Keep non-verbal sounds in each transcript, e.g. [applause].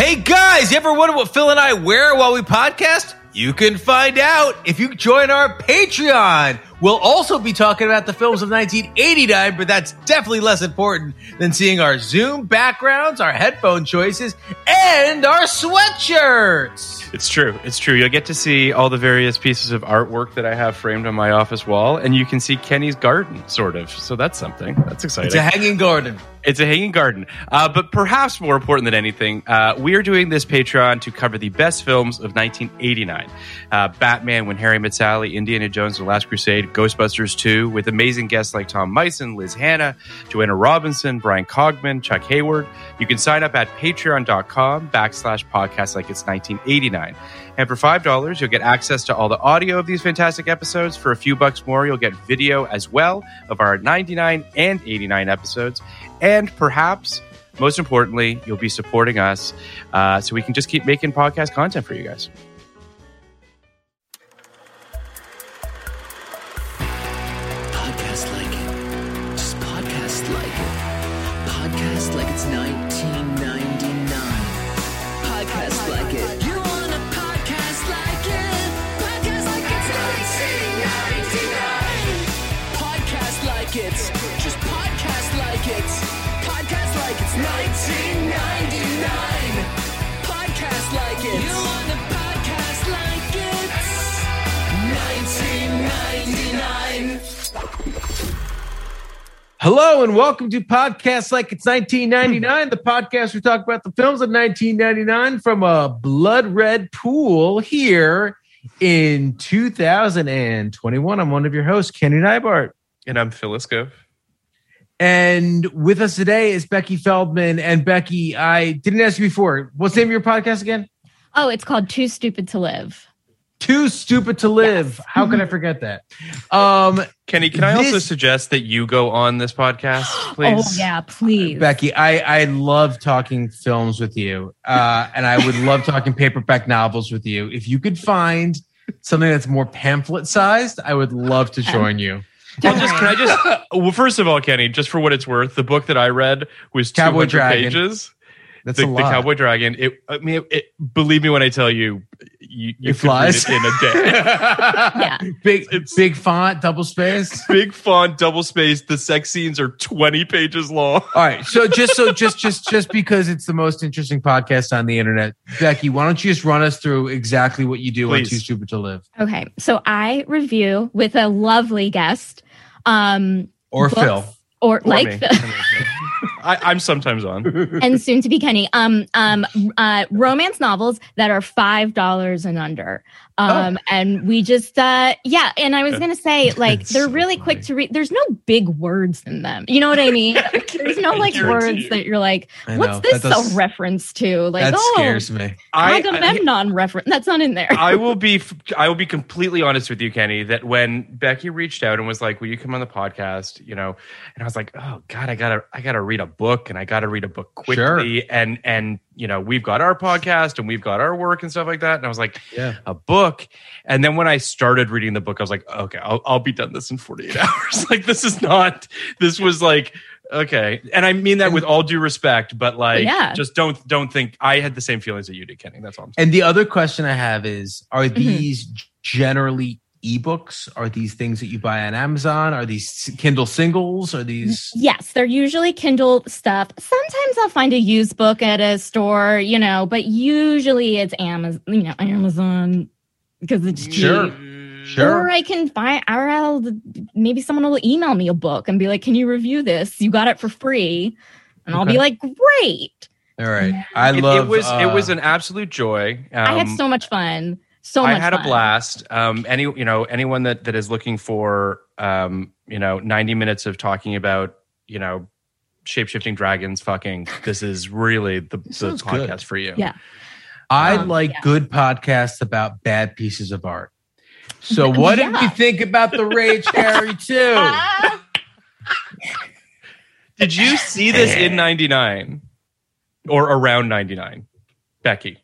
Hey guys, you ever wonder what Phil and I wear while we podcast? You can find out if you join our Patreon. We'll also be talking about the films of 1989, but that's definitely less important than seeing our Zoom backgrounds, our headphone choices, and our sweatshirts. It's true. It's true. You'll get to see all the various pieces of artwork that I have framed on my office wall, and you can see Kenny's garden, sort of. So that's something. That's exciting. It's a hanging garden. It's a hanging garden. Uh, but perhaps more important than anything, uh, we are doing this Patreon to cover the best films of 1989 uh, Batman, When Harry Met Sally, Indiana Jones, The Last Crusade, Ghostbusters 2, with amazing guests like Tom Meissen, Liz Hanna, Joanna Robinson, Bryan Cogman, Chuck Hayward. You can sign up at patreon.com backslash podcast like it's 1989. And for $5, you'll get access to all the audio of these fantastic episodes. For a few bucks more, you'll get video as well of our 99 and 89 episodes. And perhaps, most importantly, you'll be supporting us uh, so we can just keep making podcast content for you guys. Hello and welcome to Podcast Like It's 1999, the podcast we talk about the films of 1999 from a blood red pool here in 2021. I'm one of your hosts, Kenny Neibart. And I'm Phil Iscove. And with us today is Becky Feldman. And Becky, I didn't ask you before. What's the name of your podcast again? Oh, it's called Too Stupid to Live. Too Stupid to Live. How can I forget that? Um, Kenny, can I also suggest that you go on this podcast, please? Oh yeah, please. Becky, I, I love talking films with you. Uh, and I would love talking paperback novels with you. If you could find something that's more pamphlet sized, I would love to join you. Well, just can I just well, first of all, Kenny, just for what it's worth, the book that I read was two Cowboy hundred Dragon. pages. That's the, a the. Cowboy Dragon. It, I mean, it, believe me when I tell you, you, you It flies. it in a day. [laughs] Yeah. [laughs] big It's- big font, double space. [laughs] Big font, double space. The sex scenes are twenty pages long. All right. So just so just just just because it's the most interesting podcast on the internet, Becky, why don't you just run us through exactly what you do on Please. Too Stupid to Live Okay, so I review with a lovely guest, um, or books Phil? or Or like. Phil, I, I'm sometimes on. [laughs] and soon to be Kenny. Um, um, uh, romance novels that are five dollars and under. Um, and we just, uh, yeah. And I was going to say, [laughs] like, they're so really funny. quick to read. There's no big words in them. You know what I [laughs] mean? There's no like words you. that you're like, what's this that does- a reference to? Like, that oh, scares me. I, I, Agamemnon reference. That's not in there. I will [laughs] be I will be completely honest with you, Kenny, that when Becky reached out and was like, "Will you come on the podcast?" You know, and I was like, "Oh God, I gotta I gotta read a book and I gotta read a book quickly." Sure. And and you know, we've got our podcast and we've got our work and stuff like that. And I was like, Yeah. a book. And then when I started reading the book, I was like, okay, I'll, I'll be done this in 48 [laughs] hours. like, this is not, this was like, okay. And I mean that with all due respect, but like, Yeah. just don't, don't think I had the same feelings that you did, Kenny. That's all I'm saying. And the other question I have is Are Mm-hmm. these generally ebooks? Are these things that you buy on Amazon? Are these Kindle singles? Are these. Yes, they're usually Kindle stuff. Sometimes I'll find a used book at a store, you know, but usually it's Amazon, you know, Amazon because it's cheap. Sure. Sure. Or I can buy, or I'll, maybe someone will email me a book and be like, "Can you review this? You got it for free," and I'll be like, "Great!" All right. I It, love it was, it uh, was an absolute joy. I had Um, so much fun. So I much. had a blast. Um, any you know anyone that that is looking for um, you know ninety minutes of talking about you know shape shifting dragons, fucking this is really the, the podcast good. for you. Yeah. I Um, like yeah. good podcasts about bad pieces of art. So, [laughs] what did Yeah. we think about the Rage Carrie 2? Ah, Did you see this in '99 or around '99, Becky?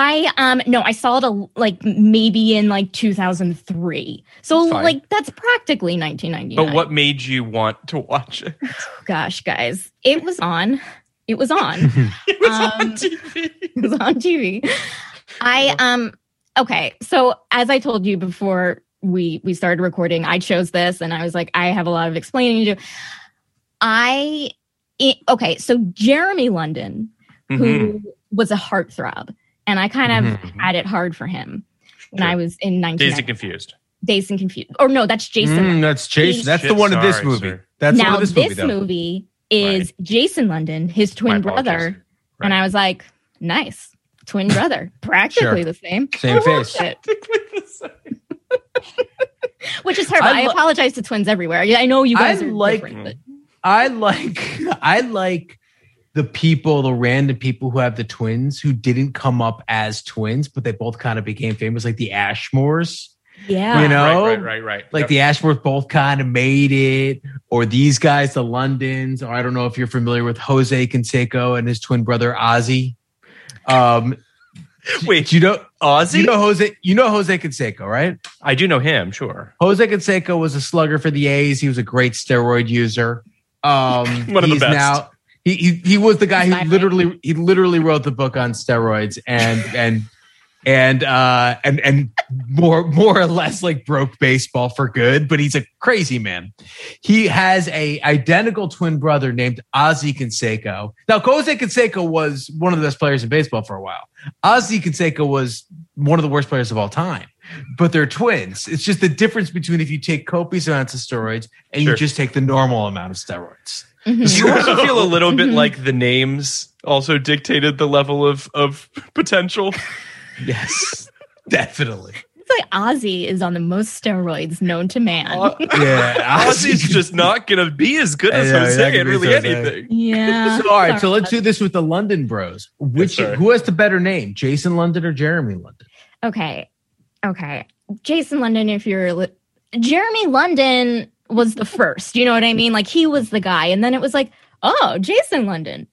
I um no, I saw it a, like maybe in like 2003. So That's like that's practically 1999. But what made you want to watch it? [laughs] Gosh, guys, it was on. It was on. It was Um, on TV. it was on TV. [laughs] I um okay, so as I told you before we we started recording, I chose this and I was like I have a lot of explaining to do. I it, okay, so Jeremy London who was a heartthrob and I kind of Mhm. had it hard for him when Sure. I was in 19 Dazed and confused. Dazed and Confused. Or no, that's Jason. Mm, that's Jason. That's the Shit, one in this movie. sir. That's the now one in this, movie, though. movie is Jason London, his twin My apologies. brother, and I was like, nice, twin brother, [laughs] practically Sure. the same, Same I face. watched it. [laughs] which is terrible. I I, apologize to twins everywhere. Yeah, I know you guys I are like- different, but I like [laughs] I like the people, the random people who have the twins who didn't come up as twins, but they both kind of became famous, like the Ashmores. yeah, You know? right, right, right, right. Like Yep. the Ashmores both kind of made it, or these guys, the Londons, or I don't know if you're familiar with Jose Canseco and his twin brother Ozzie. Um, Wait, you know Ozzie? you know Jose? You know Jose Canseco, right? I do know him. Sure. Jose Canseco was a slugger for the A's. He was a great steroid user. Um, [laughs] One of the best. Now, he, he he was the guy He's who my literally he literally wrote the book on steroids and and and uh and and more more or less like broke baseball for good. But he's a crazy man. He has a identical twin brother named Ozzie Canseco. Now Jose Canseco was one of the best players in baseball for a while. Ozzie Canseco was one of the worst players of all time but they're twins. It's just the difference between if you take copious amounts of steroids and Sure. you just take the normal amount of steroids. Mhm. Do you also feel a little bit Mhm. like the names also dictated the level of of potential? Yes, [laughs] definitely. it's like Ozzie is on the most steroids known to man. Uh, [laughs] Yeah, [laughs] Ozzie's just not gonna be as good as I know, Jose gonna at really as Jose. anything. yeah. So, all right, so let's do this with the London Bros. Which sorry. who has the better name, Jason London or Jeremy London? Okay. Okay. Jason London, if you're li- Jeremy London was the first, you know what I mean? Like he was the guy. And then it was like, oh, Jason London,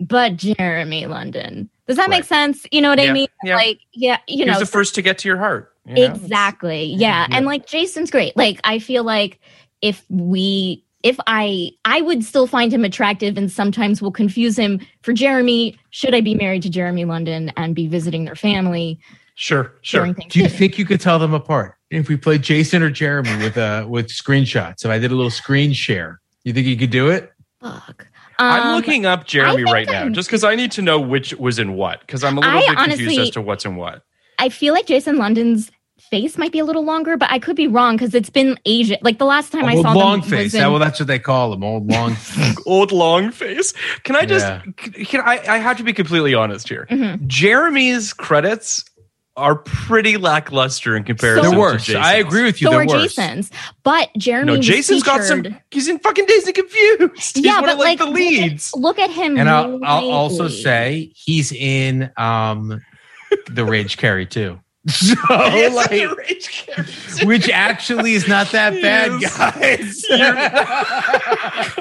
but Jeremy London. Does that make sense? You know what Yeah, I mean? yeah. Like, yeah, you know, was the first to get to your heart. you know? exactly. Yeah. And like Jason's great. Like I feel like if we if I I would still find him attractive and sometimes will confuse him for Jeremy, should I be married to Jeremy London and be visiting their family Sure, sure. Do you think you could tell them apart if we played Jason or Jeremy with uh with screenshots? If I did a little screen share, you think you could do it? Fuck. I'm Um, looking up Jeremy right now I'm- just because I need to know which was in what because I'm a little I bit confused as to what's in what. I feel like Jason London's face might be a little longer, but I could be wrong because it's been Asia. Like the last time I saw long them face. was That- in- well, that's what they call them, Old long. [laughs] Old long face. Can I just? Yeah. Can I? I have to be completely honest here. Mhm. Jeremy's credits are pretty lackluster in comparison. They're to worse. Jason's. I agree with you. So They're are worse. Jason's, but Jeremy. No, was Jason's got some. featured- He's in fucking Dazed and Confused. He's yeah, but of like, the look at- leads. Look at him. And I'll, I'll also say he's in um the Rage Carrie too. [laughs] So Yes, like, the Rage Carrie. which actually is not that bad, guys. [laughs]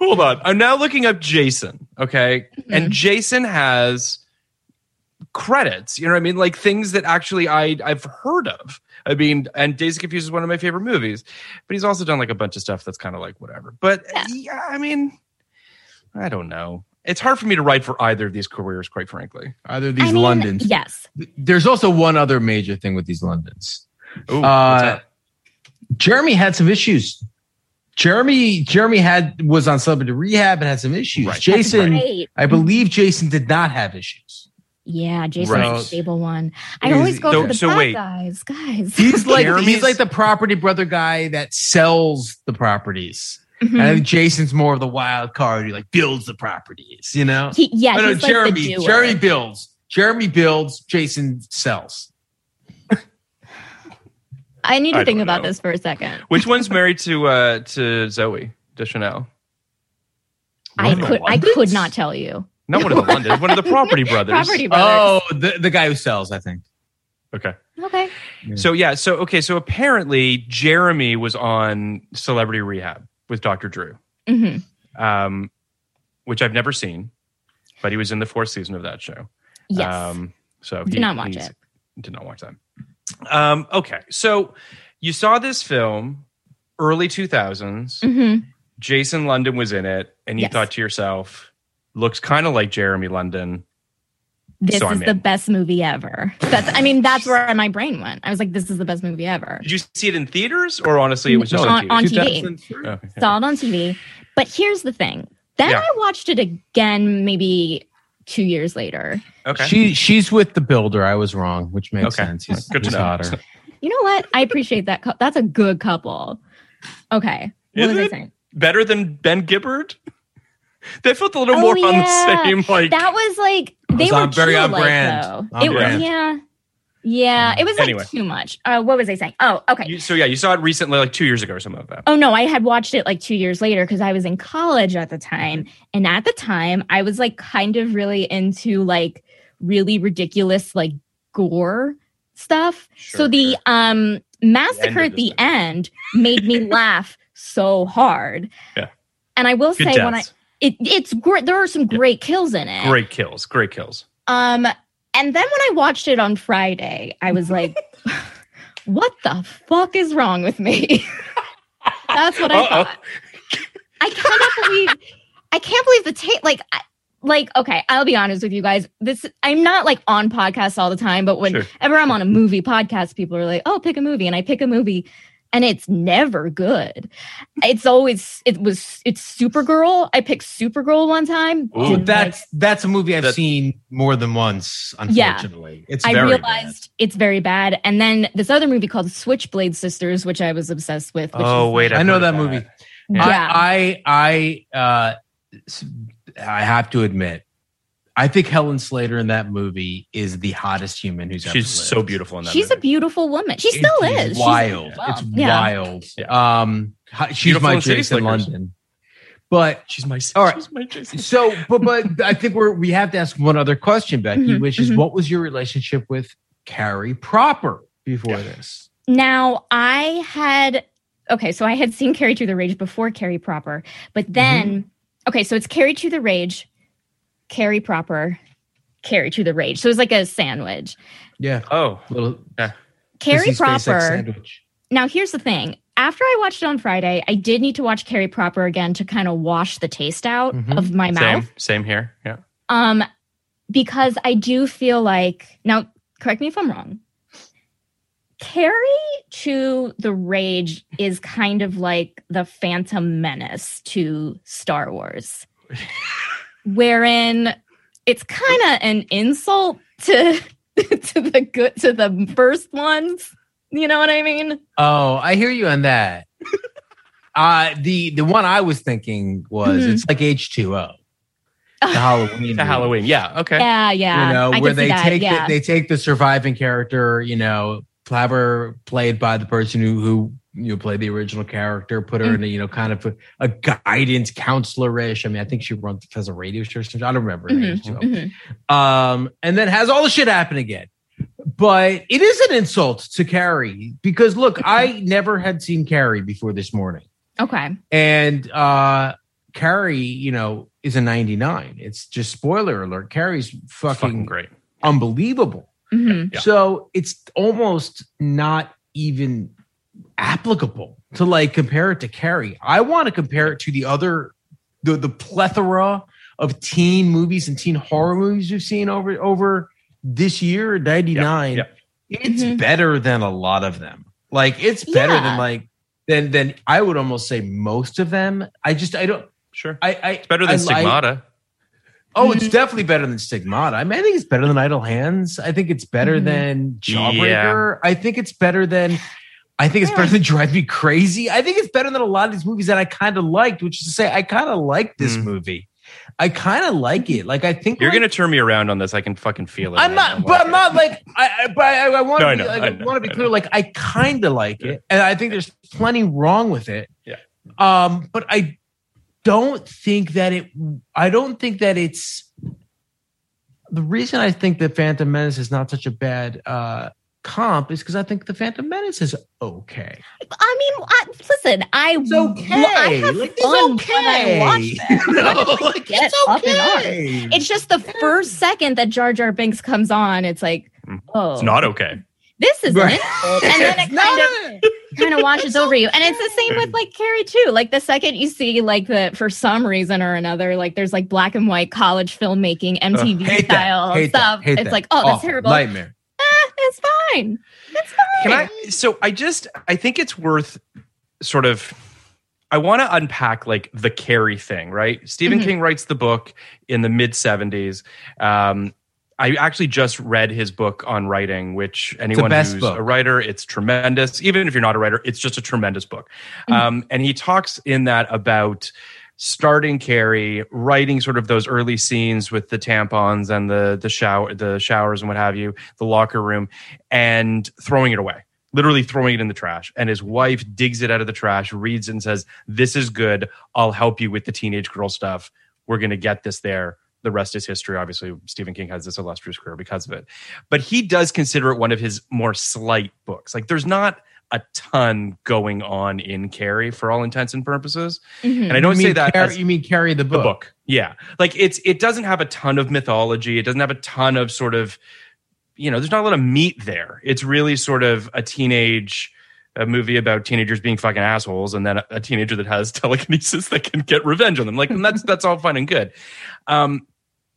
Hold on. I'm now looking up Jason. Okay. Mm-hmm. And Jason has credits. You know what I mean? Like things that actually I I've heard of. I mean, and Dazed of Confused is one of my favorite movies. But he's also done like a bunch of stuff that's kind of like whatever. But Yeah. yeah, I mean, I don't know. It's hard for me to write for either of these careers, quite frankly. Either of these I mean, Londons. Yes. There's also one other major thing with these Londons. Ooh, Uh. Jeremy had some issues. Jeremy Jeremy had was on celebrity rehab and had some issues. Right. Jason, Right. I believe Jason did not have issues. Yeah, Jason's Right. the stable one. I He's- always go so- for the so bad wait. guys, guys. He's [laughs] like Jeremy's- he's like the property brother guy that sells the properties. Mhm. And I think Jason's more of the wild card who like builds the properties, you know? He, yeah, I know like Jeremy. the doer. Jeremy builds. Jeremy builds. Jason sells. I need to I think about know. this for a second. Which one's [laughs] married to uh to Zooey Deschanel? I One of the could, I could not tell you. Not one of the London, one of the property [laughs] brothers. Property brothers. Oh, the, the guy who sells, I think. Okay. Okay. So yeah, so okay, so apparently Jeremy was on Celebrity Rehab with Dr. Drew, hmm um, which I've never seen, but he was in the fourth season of that show. Yes. Um, so Did not watch it. Did not watch that. Um, okay, so you saw this film early two thousands. hmm Jason London was in it, and you Yes. thought to yourself, "Looks kind of like Jeremy London." This So is the best movie ever. That's. I mean, that's where my brain went. I was like, this is the best movie ever. Did you see it in theaters, or honestly, it was just No, on, on- TV? on TV. 2003. Okay. Saw it on TV. But here's the thing. Then Yeah. I watched it again, maybe two years later. Okay. She she's with the builder. I was wrong, which makes Okay. sense. He's, Good to he's know. You know what? I appreciate that. cou- That's a good couple. Okay. What Is was I it? saying? Better than Ben Gibbard? They felt a little Oh, more on yeah. the same like That was like they was were on- very too on alike, brand. though. On it was yeah. Yeah, it was like Anyway. too much. Uh, what was I saying? Oh, okay. You, so yeah, you saw it recently, like two years ago or something like that. Oh no, I had watched it like two years later because I was in college at the time. And at the time, I was like kind of really into like really ridiculous like gore stuff. so the sure. um massacre of at the movie. end made me [laughs] laugh so hard. Yeah. And I will Good say when I deaths. It, it's great there are some great kills in it. Great kills, great kills. Um, and then when I watched it on Friday, I was like, [laughs] what the fuck is wrong with me? [laughs] That's what I Uh-oh. thought. I cannot believe I can't believe the tape like I, like okay, I'll be honest with you guys. This I'm not like on podcasts all the time, but whenever Sure. I'm on a movie podcast, people are like, "Oh, pick a movie." And I pick a movie and it's never good. It's always it was it's Supergirl. I picked Supergirl one time. Ooh. Didn't like That's that's a movie I've That- seen more than once. Yeah. Unfortunately, it's I very realized it's very bad. And then this other movie called Switchblade Sisters, which I was obsessed with. Which Oh is wait, like- I I've know heard that movie. yeah. I I I uh, s- I have to admit, I think Helen Slater in that movie is the hottest human who's ever She's lived. so beautiful in that. She's a beautiful woman. She still is. It is. She's wild. well, it's yeah. wild. Um, she's Beautiful my in City Jason Slickers. London. But She's my. All right. She's my Jason. so, but but I think we're we have to ask one other question, Becky, Mhm, which is mhm. what was your relationship with Carrie proper before Yeah. this? Now I had okay, so I had seen Carrie to the Rage before Carrie Proper, but then okay, so it's Carrie to the Rage, Carrie Proper, Carrie to the Rage. So it's like a sandwich. Yeah, Oh, little Carrie Disney Spacek Proper. Now here's the thing. After I watched it on Friday, I did need to watch Carrie Proper again to kind of wash the taste out Mhm. of my mouth. same, same here. Yeah. Um, because I do feel like now, correct me if I'm wrong. Carrie to the Rage is kind of like the Phantom Menace to Star Wars, [laughs] wherein it's kind of an insult to [laughs] to the good to the first ones. You know what I mean? Oh, I hear you on that. [laughs] uh the the one I was thinking was Mhm. it's like H two O. the [laughs] Halloween. To movie. Halloween. Yeah. Okay. Yeah, yeah. you know, I where they take yeah. the, they take the surviving character, you know, Flabber played by the person who who you know played the original character, put her in a you know kind of a, a guidance counselor ish. I mean, I think she runs has a radio station. I don't remember her name. so. Mhm. Um, and then has all the shit happen again. But it is an insult to Carrie because look, I [laughs] never had seen Carrie before this morning. Okay. And uh Carrie, you know, is a 99. It's just spoiler alert. Carrie's fucking, Fucking great. unbelievable. hmm Yeah. So it's almost not even applicable to like compare it to Carrie. I want to compare it to the other the the plethora of teen movies and teen horror movies we've seen over over this year, 99. Yeah, It's Mhm. better than a lot of them. Like it's better Yeah. than like than than I would almost say most of them. I just I don't Sure. I I It's better than I, Stigmata. Oh, it's definitely better than Stigmata. I mean, I think it's better than Idle Hands. I think it's better Mhm. than Jawbreaker. I think it's better than. I think it's better than Drive Me Crazy. I think it's better than a lot of these movies that I kind of liked, which is to say, I kind of like this Mm. movie. I kind of like it. Like I think You're like, gonna turn me around on this. I can fucking feel it. I'm not, but I'm not like I. I but I, I want No, to I be, know, like, I I, know, want to be I clear. know. Like I kind of like it, and I think there's plenty wrong with it. Yeah. Um, but I don't think that it. I don't think that it's the reason I think that Phantom Menace is not such a bad uh comp is because I think the Phantom Menace is okay. I mean, I, listen, I It's okay. I have like, fun it's when I okay. watch [laughs] it. You know, like, it's up and on. okay. It's just the first second that Jar Jar Binks comes on, it's like, mm. oh, It's not okay. this is Right. an. And then [laughs] it kind of kind of washes over you. And it's the same with mm. like Carrie too. Like the second you see like the for some reason or another, like there's like black and white college filmmaking, MTV uh, Hate style that. stuff. Hate it's that. like, oh, that's Awful. terrible. Nightmare. It's fine. It's fine. Can I? So I just I think it's worth sort of. I want to unpack like the Carrie thing, right? Stephen Mhm. King writes the book in the mid '70s. Um, I actually just read his book on writing, which anyone who's book. a writer, it's tremendous. Even if you're not a writer, it's just a tremendous book. Mhm. Um, and he talks in that about starting Carrie, writing sort of those early scenes with the tampons and the the shower, the showers and what have you, the locker room, and throwing it away. Literally throwing it in the trash. And his wife digs it out of the trash, reads and says, This is good. I'll help you with the teenage girl stuff. We're going to get this there. The rest is history. Obviously, Stephen King has this illustrious career because of it. But he does consider it one of his more slight books. Like, there's not a ton going on in Carrie for all intents and purposes. Mhm. And I don't You say that Carrie, as you mean Carrie the the book. book. Yeah. Like it's it doesn't have a ton of mythology. It doesn't have a ton of sort of you know, there's not a lot of meat there. It's really sort of a teenage a movie about teenagers being fucking assholes and then a, a teenager that has [laughs] telekinesis that can get revenge on them. Like and that's that's all fun and good. Um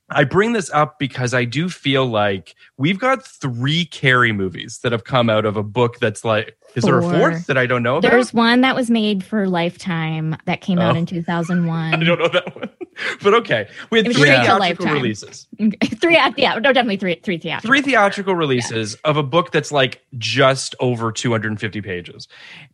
I bring this up because I do feel like we've got three Carrie movies that have come out of a book that's like, is there a fourth that I don't know about? There's one that was made for Lifetime that came out Oh. in 2001. [laughs] I don't know that one, [laughs] but okay. We had three theatrical releases. [laughs] three, yeah, no, definitely three, three theatrical. three theatrical releases of a book that's like just over 250 pages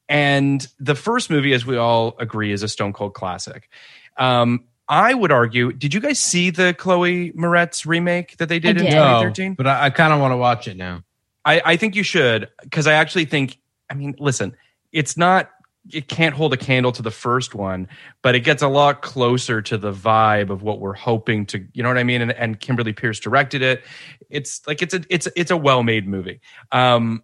and the first movie as we all agree is a stone cold classic um i would argue did you guys see the chloe moretz remake that they did in did. No, 2013 but I, I kind of want to watch it now. I, I think you should because i actually think i mean listen it's not it can't hold a candle to the first one but it gets a lot closer to the vibe of what we're hoping to you know what i mean? And, and kimberly peirce directed it. It's like it's a it's it's a well-made movie. Um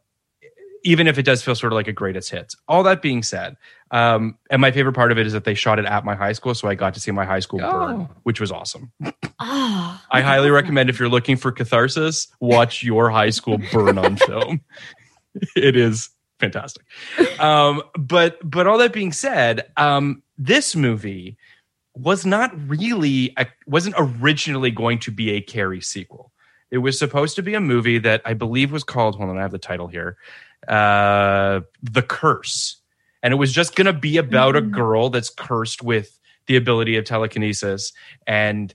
even if it does feel sort of like a greatest hits. All that being said um and my favorite part of it is that they shot it at my high school so i got to see my high school burn Oh. which was awesome. Oh, i highly recommend if you're looking for catharsis watch your high school burn on film. [laughs] It is fantastic. Um but but all that being said um this movie was not really a, wasn't originally going to be a carrie sequel. It was supposed to be a movie that i believe was called hold on i have the title here uh the curse and it was just going to be about a girl that's cursed with the ability of telekinesis and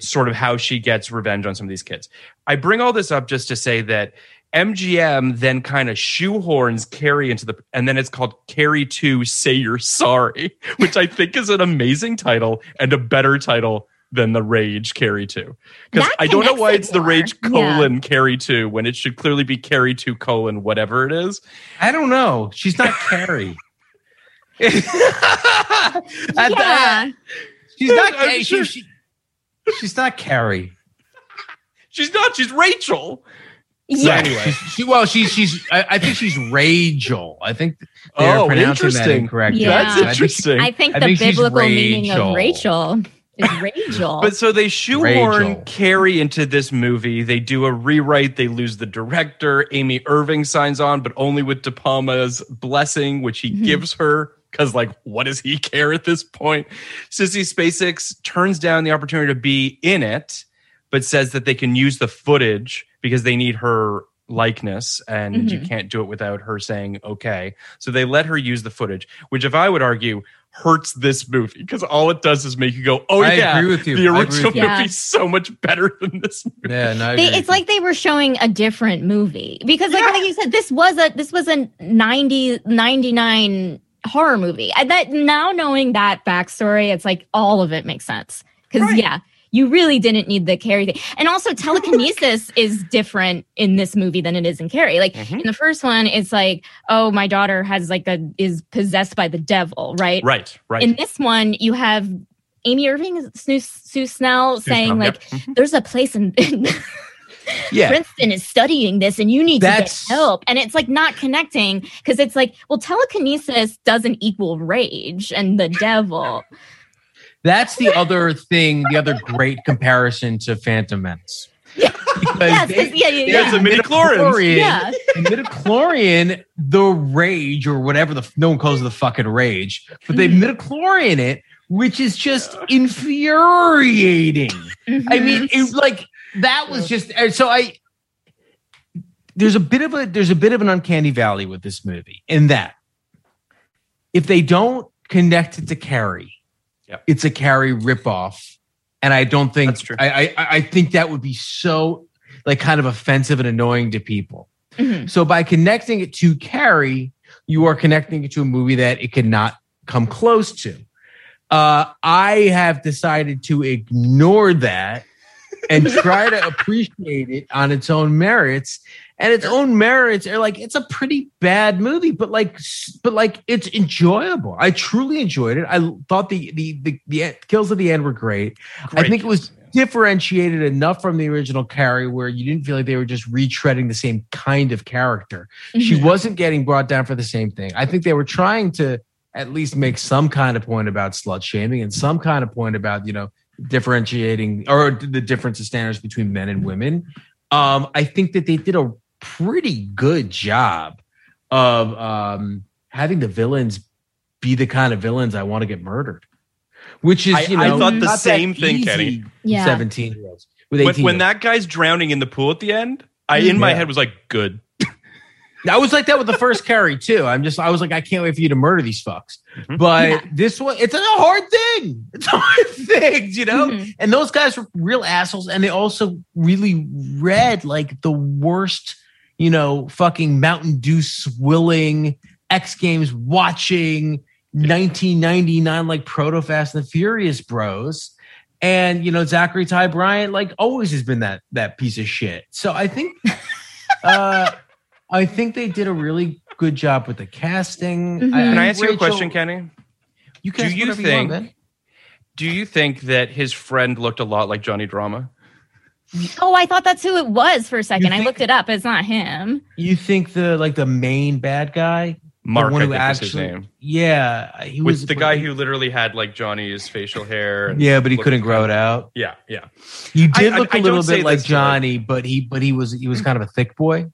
sort of how she gets revenge on some of these kids. I bring all this up just to say that MGM then kind of shoehorns Carrie into the, and then it's called Carrie 2 Say You're Sorry, [laughs] which I think is an amazing title and a better title than the Rage Carrie 2. Because I don't know why it it's the more. Rage Yeah. colon Carrie 2 when it should clearly be Carrie 2 colon whatever it is. I don't know. She's not [laughs] Carrie. [laughs] At Yeah. that- she's not. I'm She, sure- she- she's not Carrie. She's not, she's Rachel. So Yeah. anyway, she, well, she's she's. I, I think she's Rachel. I think they're Oh, pronouncing that interesting. incorrectly. Yeah. That's I think- interesting. I think I the think biblical meaning of Rachel. Rachel is Rachel. But so they shoehorn Rachel. Carrie into this movie. They do a rewrite. They lose the director. Amy Irving signs on, but only with De Palma's blessing, which he Mhm. gives her. Because, like, what does he [laughs] care at this point? Sissy Spacek turns down the opportunity to be in it, but says that they can use the footage because they need her likeness and you Mhm. can't do it without her saying okay. So they let her use the footage, which, if I would argue, hurts this movie because all it does is make you go, "Oh I yeah, agree with you. the original with you. Yeah. so much better than this." Movie. Yeah, no, they, it's like they were showing a different movie because like, like you said this was a this was a 90 99 horror movie and that now knowing that backstory it's like all of it makes sense because Right. yeah you really didn't need the carrie thing and also [laughs] telekinesis is different in this movie than it is in carrie like Mhm. in the first one it's like oh my daughter has like a is possessed by the devil right Right, right. in this one you have amy irving sue, sue snell saying Snell, like yep. Mhm. there's a place in, in [laughs] Yeah. Princeton is studying this and you need That's- to get help. And it's like not connecting because it's like, well, telekinesis doesn't equal rage and the devil. That's the other thing, the other great comparison to Phantom Menace. Yeah. Because Yes, they- 'cause- yeah, yeah, There's yeah. a midichlorians. Yeah. in midichlorian, the rage or whatever the no one calls it the fucking rage, but they Mhm. midichlorian it, which is just infuriating. I Mhm. mean, it, like that was just so I. There's a bit of a there's a bit of an uncanny valley with this movie in that if they don't connect it to Carrie, Yep. it's a Carrie ripoff, and I don't think That's true. I, I I think that would be so like kind of offensive and annoying to people. Mhm. So by connecting it to Carrie, you are connecting it to a movie that it cannot come close to. Uh, I have decided to ignore that and try to appreciate it on its own merits. And its own merits are like it's a pretty bad movie, but like, but like it's enjoyable. I truly enjoyed it. I thought the the the, the kills at the end were great. I Great think it was differentiated enough from the original Carrie where you didn't feel like they were just retreading the same kind of character. She Mhm. wasn't getting brought down for the same thing. I think they were trying to at least make some kind of point about slut shaming and some kind of point about, you know, differentiating or the difference of standards between men and women. Um, I think that they did a pretty good job of um, having the villains be the kind of villains I want to get murdered. Which is, you I know, I thought the not that same thing, easy Kenny. Yeah. 17 year olds. With When, 18 when that guy's drowning in the pool at the end, I in my head was like, "Good." I was like that with the first Carrie too. I'm just, I was like, I can't wait for you to murder these fucks. Mhm. But Yeah. this one, it's a hard thing. It's a hard [laughs] thing, you know? Mhm. And those guys were real assholes. And they also really read like the worst, you know, fucking Mountain Dew swilling, X Games watching, 1999 like Proto Fast and the Furious bros. And you know, Zachery Ty Bryan like always has been that that piece of shit. So I think [laughs] uh I think they did a really good job with the casting. Mhm. Can I think ask you a question, Kenny? You can Do you whatever think- want. Do you think that his friend looked a lot like Johnny Drama? Oh, I thought that's who it was for a second. I looked it up. It's not him. You think the like the main bad guy, Mark, the one I who think his actually, name. yeah, he With was the guy who literally had like Johnny's facial hair. and yeah, but he couldn't grow it out. Yeah, yeah. He did I- I- look I a little bit like this to, like- Johnny, but he but he was he was kind of a thick boy.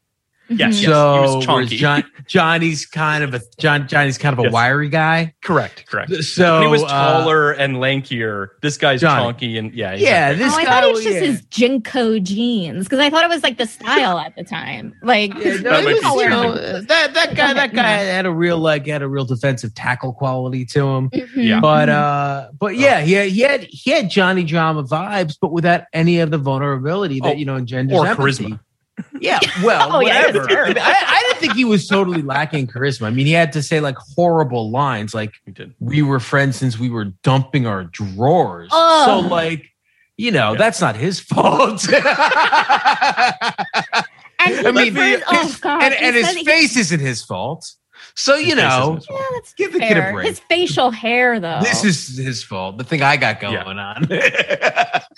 Yes, yes. so he was chunky. John, Johnny's kind of a John Johnny's kind of a Yes. wiry guy. Correct, correct. So When he was uh, taller and lankier. This guy's Johnny. chunky and yeah, yeah, exactly. this oh, I thought it was just yeah. his JNCO jeans because I thought it was like the style at the time. Like, Yeah, no, [laughs] That was, you know, that that guy that guy Yeah. had a real like had a real defensive tackle quality to him. mhm. Yeah. But uh, but yeah, he had, he had he had Johnny Drama vibes, but without any of the vulnerability that Oh, you know engenders or empathy. charisma. Yeah, [laughs] well, Oh, whatever. it's terrible. I, mean, I, I didn't think he was totally lacking charisma. I mean, he had to say like horrible lines, like He did. "We were friends since we were dumping our drawers." Oh. So like, you know, that's not his fault. [laughs] And I mean, prefers- oh [laughs] god, and, and his said he- face isn't his fault. So you His face know, isn't his. Yeah, that's give the kid a break. His facial hair, though. this is his fault. The thing I got going Yeah. on. [laughs]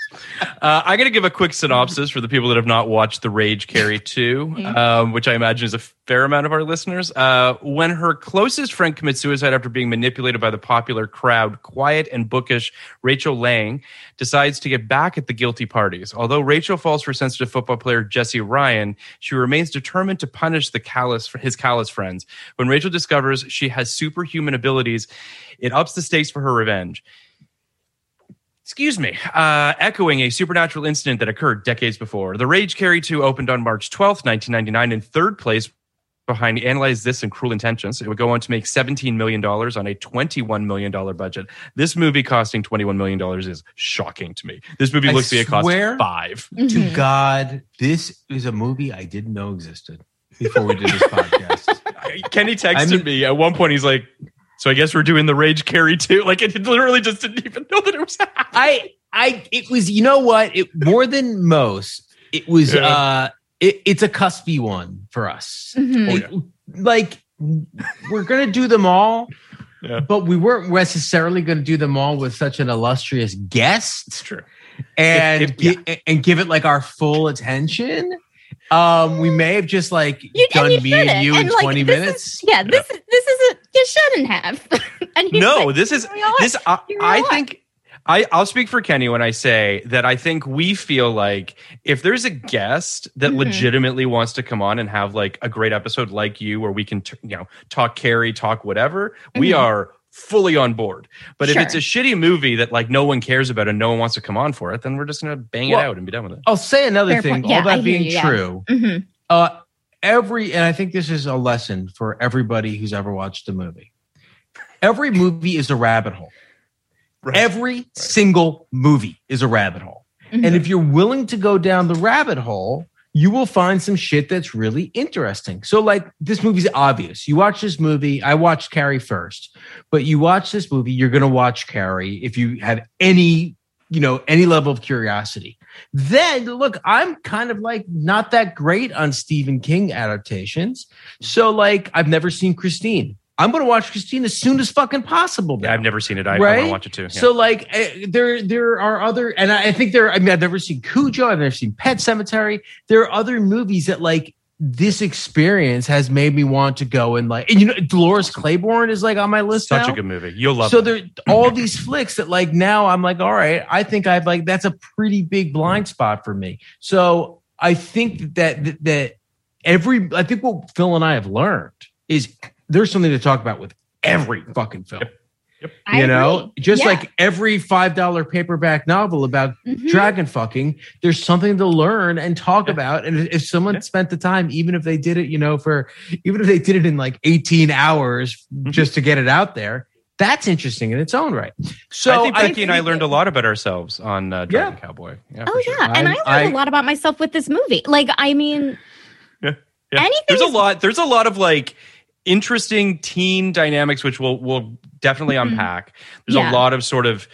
Uh, I'm going to give a quick synopsis for the people that have not watched The Rage Carrie [laughs] 2, um, which I imagine is a fair amount of our listeners. Uh, when her closest friend commits suicide after being manipulated by the popular crowd, quiet and bookish Rachel Lang decides to get back at the guilty parties. Although Rachel falls for sensitive football player Jesse Ryan, she remains determined to punish the callous his callous friends. When Rachel discovers she has superhuman abilities, it ups the stakes for her revenge excuse me, uh, echoing a supernatural incident that occurred decades before. The Rage Carrie 2 opened on March 12th, 1999, in third place behind Analyze This and Cruel Intentions. It would go on to make $17 million on a $21 million budget. This movie costing $21 million is shocking to me. This movie I looks like it cost five. to Mhm. God, this is a movie I didn't know existed before we did this podcast. [laughs] Kenny texted I mean- me at one point. He's like, so I guess we're doing the Rage Carrie 2. [laughs] Like, it literally just didn't even know that it was happening. I, I, it was, you know what? It more than most. It was, Yeah. uh, it, it's a cuspy one for us. Mhm. It- Like we're gonna do them all, Yeah. but we weren't necessarily going to do them all with such an illustrious guest. It's true. and If- if- gi- and give it like our full attention. Um, we may have just like You, done and you me shouldn't. and you in like, twenty minutes. Is, yeah, this is this is a you shouldn't have. [laughs] and no, like, this is "You know what? this. I, I think I, I'll speak for Kenny when I say that I think we feel like if there's a guest that Mhm. legitimately wants to come on and have like a great episode like you, where we can t- you know talk Carrie, talk whatever, we Mhm. are fully on board. But Sure. if it's a shitty movie that like no one cares about and no one wants to come on for it, then we're just gonna bang it out and be done with it. I'll say another Fair thing. Yeah, all that I being you, yeah. true, Mhm. uh, every and I think this is a lesson for everybody who's ever watched a movie. Every movie is a rabbit hole. Right. Every single movie is a rabbit hole. Mhm. And if you're willing to go down the rabbit hole, you will find some shit that's really interesting. So, like, this movie's obvious. You watch this movie, I watched Carrie first, but you watch this movie, you're going to watch Carrie if you have any, you know, any level of curiosity. Then, look, I'm kind of like not that great on Stephen King adaptations. So, like, I've never seen Christine. I'm going to watch Christine as soon as fucking possible. Yeah. I've never seen it. I, I Right? want to watch it too. Yeah. So like uh, there there are other and I, I think there I mean I've never seen Cujo, I've never seen Pet Sematary. There are other movies that like this experience has made me want to go and like and you know Dolores Claiborne is like on my list such now. a good movie. You'll love. so it. there all these flicks that like now I'm like all right, I think I've like that's a pretty big blind spot for me. So I think that that, that every I think what Phil and I have learned is there's something to talk about with every fucking film I you know agree. just Yeah. like every five dollar paperback novel about Mhm. dragon fucking there's something to learn and talk about and if someone Yeah. spent the time even if they did it you know for even if they did it in like 18 hours Mm-hmm. just to get it out there that's interesting in its own right so I think Becky and I learned a lot about ourselves on uh, Dragon Yeah. Cowboy. Yeah, Oh sure. yeah, and I I'm- learned I- a lot about myself with this movie. Like, I mean, Yeah. anything. There's a lot. There's a lot of like interesting teen dynamics, which we'll we'll definitely Mhm. unpack. There's Yeah. a lot of sort of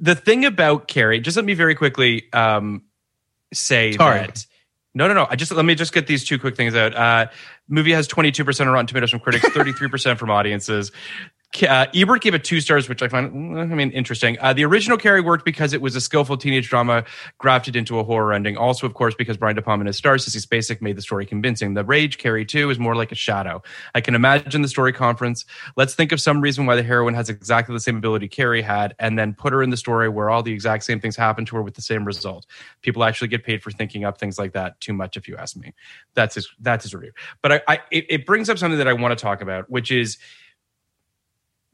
the thing about Carrie. Just let me very quickly um, say Sorry. that. No, no, no. I just let me just get these two quick things out. Uh, movie has 22% on Rotten Tomatoes from critics, [laughs] 33% from audiences. Uh, Ebert gave it two stars, which I find, mm, I mean, interesting. Uh, the original Carrie worked because it was a skillful teenage drama grafted into a horror ending. Also, of course, because Brian De Palma and his star Sissy Spacek made the story convincing. The Rage Carrie 2 is more like a shadow. I can imagine the story conference. Let's think of some reason why the heroine has exactly the same ability Carrie had, and then put her in the story where all the exact same things happen to her with the same result. People actually get paid for thinking up things like that too much, if you ask me. That's his that's his review. But I, I it, it brings up something that I want to talk about, which is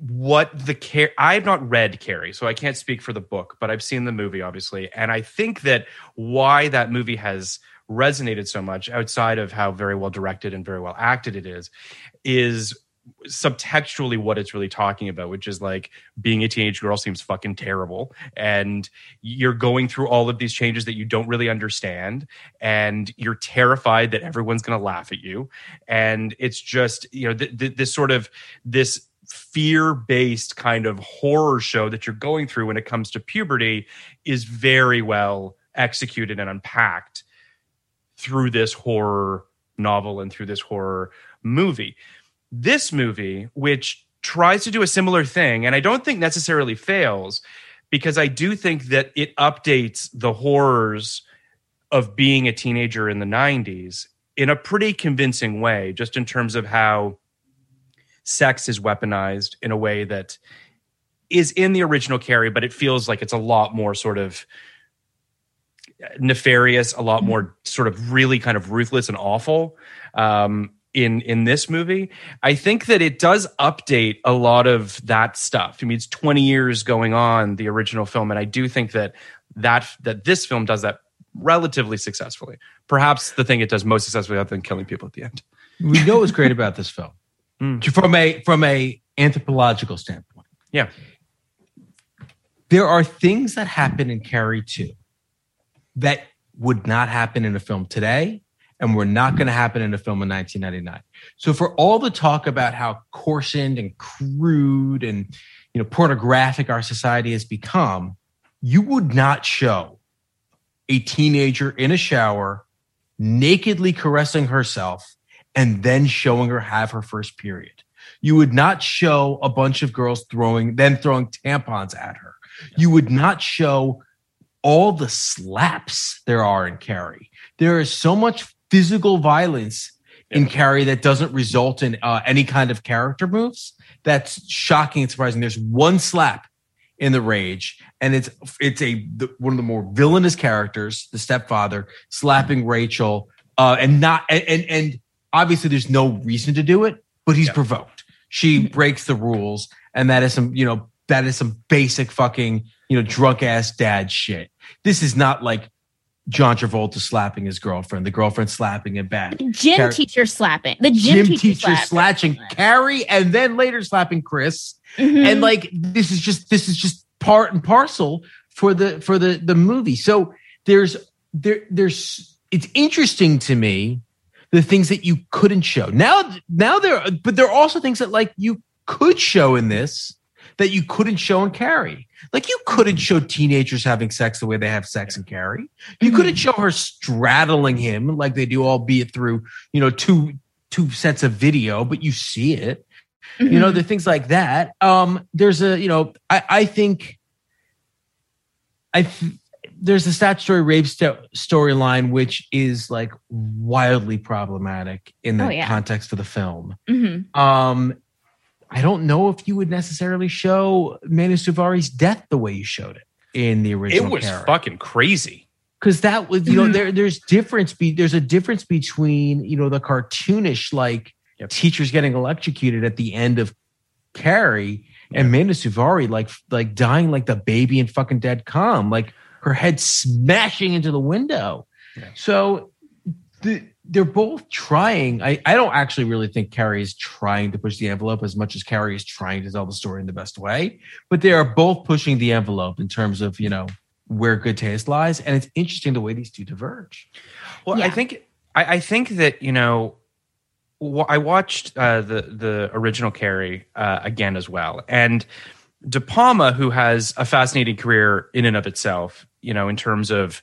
what the care I've not read Carrie, so I can't speak for the book, but I've seen the movie obviously, and I think that why that movie has resonated so much outside of how very well directed and very well acted it is is subtextually what it's really talking about which is like being a teenage girl seems fucking terrible and you're going through all of these changes that you don't really understand and you're terrified that everyone's going to laugh at you. And it's just you know th- th- this sort of this fear based kind of horror show that you're going through when it comes to puberty is very well executed and unpacked through this horror novel and through this horror movie. This movie, which tries to do a similar thing, and I don't think necessarily fails, because I do think that it updates the horrors of being a teenager in the 90s in a pretty convincing way, just in terms of how sex is weaponized in a way that is in the original Carrie, but it feels like it's a lot more sort of nefarious, a lot more sort of really kind of ruthless and awful. Um, in in this movie. I think that it does update a lot of that stuff. I mean it's 20 years going on the original film and i do think that that that this film does that relatively successfully. Perhaps the thing it does most successfully other than killing people at the end. We know what's great about this film Mm. from a from a anthropological standpoint. yeah There are things that happen in Carrie 2 that would not happen in a film today and were not going to happen in a film in 1999. So for all the talk about how coarsened and crude and you know pornographic our society has become, you would not show a teenager in a shower nakedly caressing herself and then showing her have her first period. You would not show a bunch of girls throwing then throwing tampons at her. You would not show all the slaps there are in Carrie. There is so much physical violence in Carrie that doesn't result in uh, any kind of character moves. That's shocking and surprising. There's one slap in the rage, and it's it's a the, one of the more villainous characters, the stepfather, slapping Rachel, uh, and not and, and and obviously there's no reason to do it, but he's provoked. She [laughs] breaks the rules, and that is some you know that is some basic fucking you know drunk ass dad shit. This is not like John Travolta slapping his girlfriend, the girlfriend slapping him back. Gym Car- teacher slapping. The gym, Gym teacher, teacher slapping. slashing Carrie, and then later slapping Chris Mhm. and like this is just this is just part and parcel for the for the the movie so there's there there's it's interesting to me the things that you couldn't show. Now now there but there are also things that like you could show in this that you couldn't show in Carrie. Like you couldn't show teenagers having sex the way they have sex in Carrie. You couldn't show her straddling him like they do, albeit through you know two two sets of video, but you see it. You know the things like that. Um there's a you know i i think i th- there's the statutory rape st- storyline which is like wildly problematic in the Oh, yeah. context of the film Mhm. um i don't know if you would necessarily show Mena Suvari's death the way you showed it in the original. It was Carrie fucking crazy. because that was you know there there's difference be there's a difference between you know the cartoonish like Yep. teachers getting electrocuted at the end of Carrie and Mena Suvari like like dying like the baby in fucking dead calm like her head smashing into the window. So the, they're both trying. I, I don't actually really think Carrie is trying to push the envelope as much as Carrie is trying to tell the story in the best way but they are both pushing the envelope in terms of you know where good taste lies and it's interesting the way these two diverge. Well, I think I, I think that you know I watched uh, the the original Carrie uh, again as well, and De Palma, who has a fascinating career in and of itself, you know, in terms of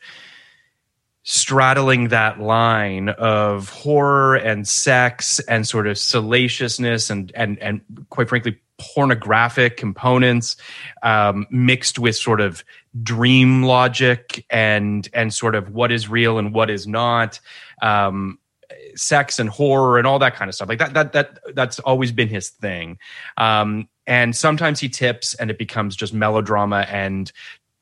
straddling that line of horror and sex and sort of salaciousness and and and quite frankly pornographic components um, mixed with sort of dream logic and and sort of what is real and what is not um, sex and horror and all that kind of stuff. Like that that that that's always been his thing. Um, and sometimes he tips and it becomes just melodrama and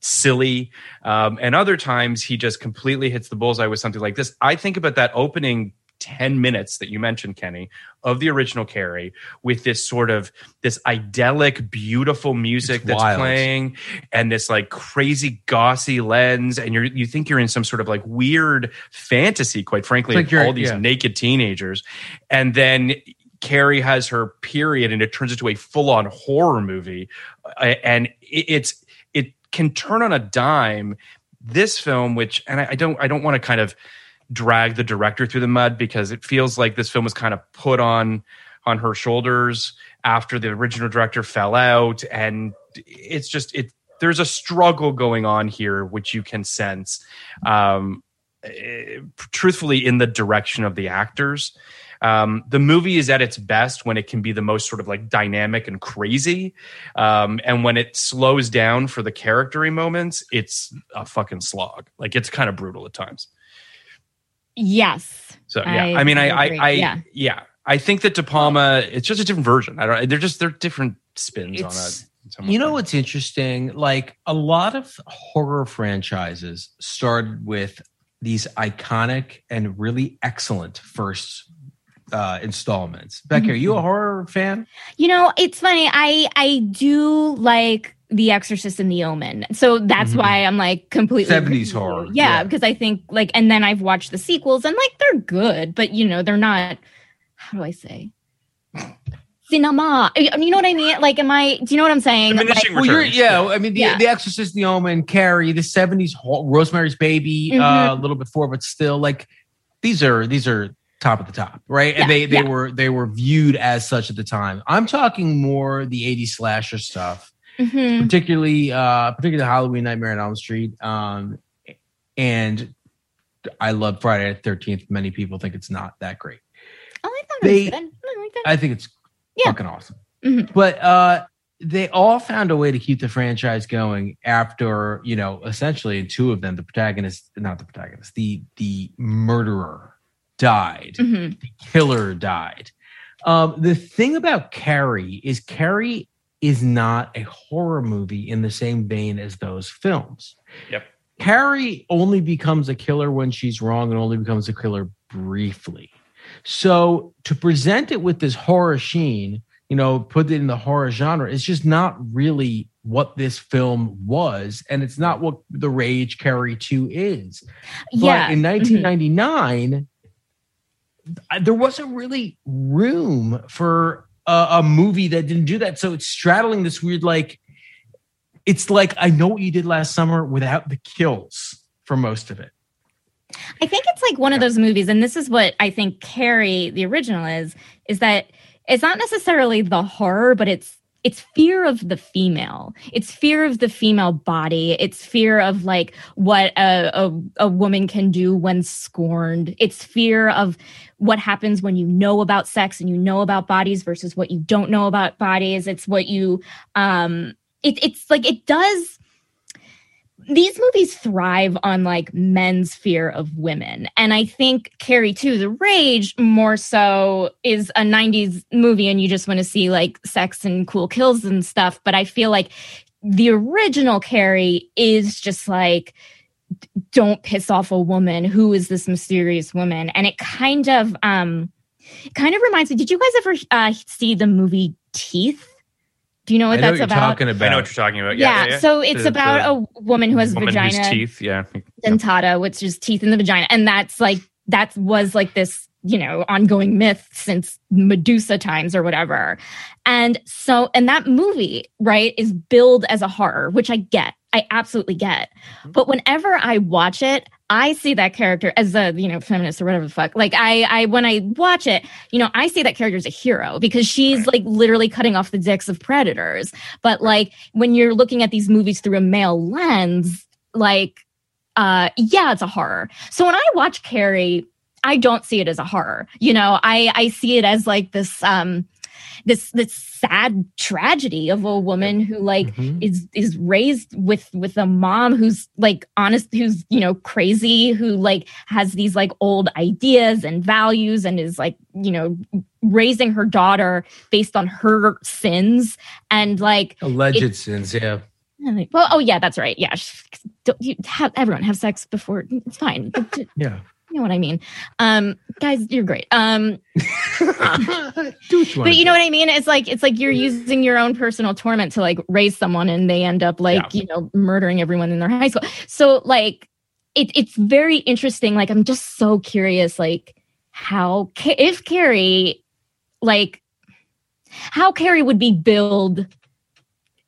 silly. Um, and other times he just completely hits the bullseye with something like this. I think about that opening 10 minutes that you mentioned kenny of the original carrie with this sort of this idyllic beautiful music It's that's wild. playing and this like crazy gauzy lens and you're you think you're in some sort of like weird fantasy quite frankly like all these yeah. naked teenagers and then Carrie has her period and it turns into a full-on horror movie Uh, and it, it's it can turn on a dime this film which and I, I don't I don't want to kind of drag the director through the mud because it feels like this film was kind of put on on her shoulders after the original director fell out, and it's just it. There's a struggle going on here, which you can sense. Um, eh, truthfully, in the direction of the actors. Um, the movie is at its best when it can be the most sort of like dynamic and crazy. Um, and when it slows down for the charactery moments, it's a fucking slog. Like it's kind of brutal at times. Yes. So yeah, I, I- mean, I, I I, Yeah. yeah. I think that De Palma, it's just a different version. I don't. They're just they're different spins on it. You know what's interesting? Like a lot of horror franchises started with these iconic and really excellent first uh installments. Becky, are you a horror fan? You know, it's funny. I I do like The Exorcist and The Omen. So that's Mhm. why I'm like completely 70s horror, Yeah, yeah. because I think like and then I've watched the sequels and like they're good, but you know, they're not how do I say? Cinema. You know what I mean? Like am I do you know what I'm saying? Like, Well, you're, yeah, I mean, the, Yeah. the Exorcist, The Omen, Carrie, the '70s, ho- Rosemary's Baby, uh, Mhm. a little bit before, but still, like these are these are top of the top, right? Yeah, and they they yeah. were they were viewed as such at the time. I'm talking more the '80s slasher stuff. Mhm. particularly uh particularly Halloween Nightmare on Elm Street. Um and I love Friday the thirteenth. Many people think it's not that great. Oh, I thought They- it was good. I like that. I think it's Yeah. fucking awesome. Mhm. But uh they all found a way to keep the franchise going after, you know, essentially in two of them, the protagonist, not the protagonist, the the murderer died Mhm. killer died. Um, the thing about Carrie is Carrie is not a horror movie in the same vein as those films. Yep. Carrie only becomes a killer when she's wrong and only becomes a killer briefly. So to present it with this horror sheen, you know, put it in the horror genre, it's just not really what this film was. And it's not what The Rage Carrie 2 is. But Yeah. in Mhm. 1999, I- there wasn't really room for a, a movie that didn't do that. So it's straddling this weird, like, it's like I know what you did last summer without the kills for most of it. I think it's like one of those movies, and this is what I think Carrie, the original, is, is that it's not necessarily the horror, but it's it's fear of the female. It's fear of the female body. It's fear of like what a, a, a woman can do when scorned. It's fear of what happens when you know about sex and you know about bodies versus what you don't know about bodies. It's what you um it, it's like it does these movies thrive on like men's fear of women. And I think Carrie 2, The Rage, more so is a 90s movie and you just want to see like sex and cool kills and stuff. But I feel like the original Carrie is just like, don't piss off a woman. Who is this mysterious woman? And it kind of, um, kind of reminds me. Did you guys ever uh, see the movie Teeth? Do you know what I know that's what you're about? talking about. I know what you're talking about. yeah, Yeah, yeah, yeah. so it's The- about the a woman who has woman vagina whose teeth. Yeah, dentata, which is teeth in the vagina. And that's like, that was like this, you know, ongoing myth since Medusa times or whatever. And so, and that movie, right, is billed as a horror, which I get. I absolutely get. But whenever I watch it, I see that character as a, you know, feminist or whatever the fuck. Like I, I, when I watch it, you know, I see that character as a hero because she's like literally cutting off the dicks of predators. But like when you're looking at these movies through a male lens, like uh yeah it's a horror so when i watch carrie i don't see it as a horror you know i i see it as like this um this this sad tragedy of a woman who like Mhm. is is raised with with a mom who's like honest who's you know crazy who like has these like old ideas and values and is like you know raising her daughter based on her sins. And like Alleged It- sins, yeah. well oh yeah that's right. Yeah Don't, you have everyone have sex before? It's fine. [laughs] But, you know what i mean um guys you're great um Do what you but you know what I mean? It's like it's like you're using your own personal torment to like raise someone, and they end up like you know murdering everyone in their high school. So like it, it's very interesting. Like I'm just so curious, like how if Carrie, like how Carrie would be billed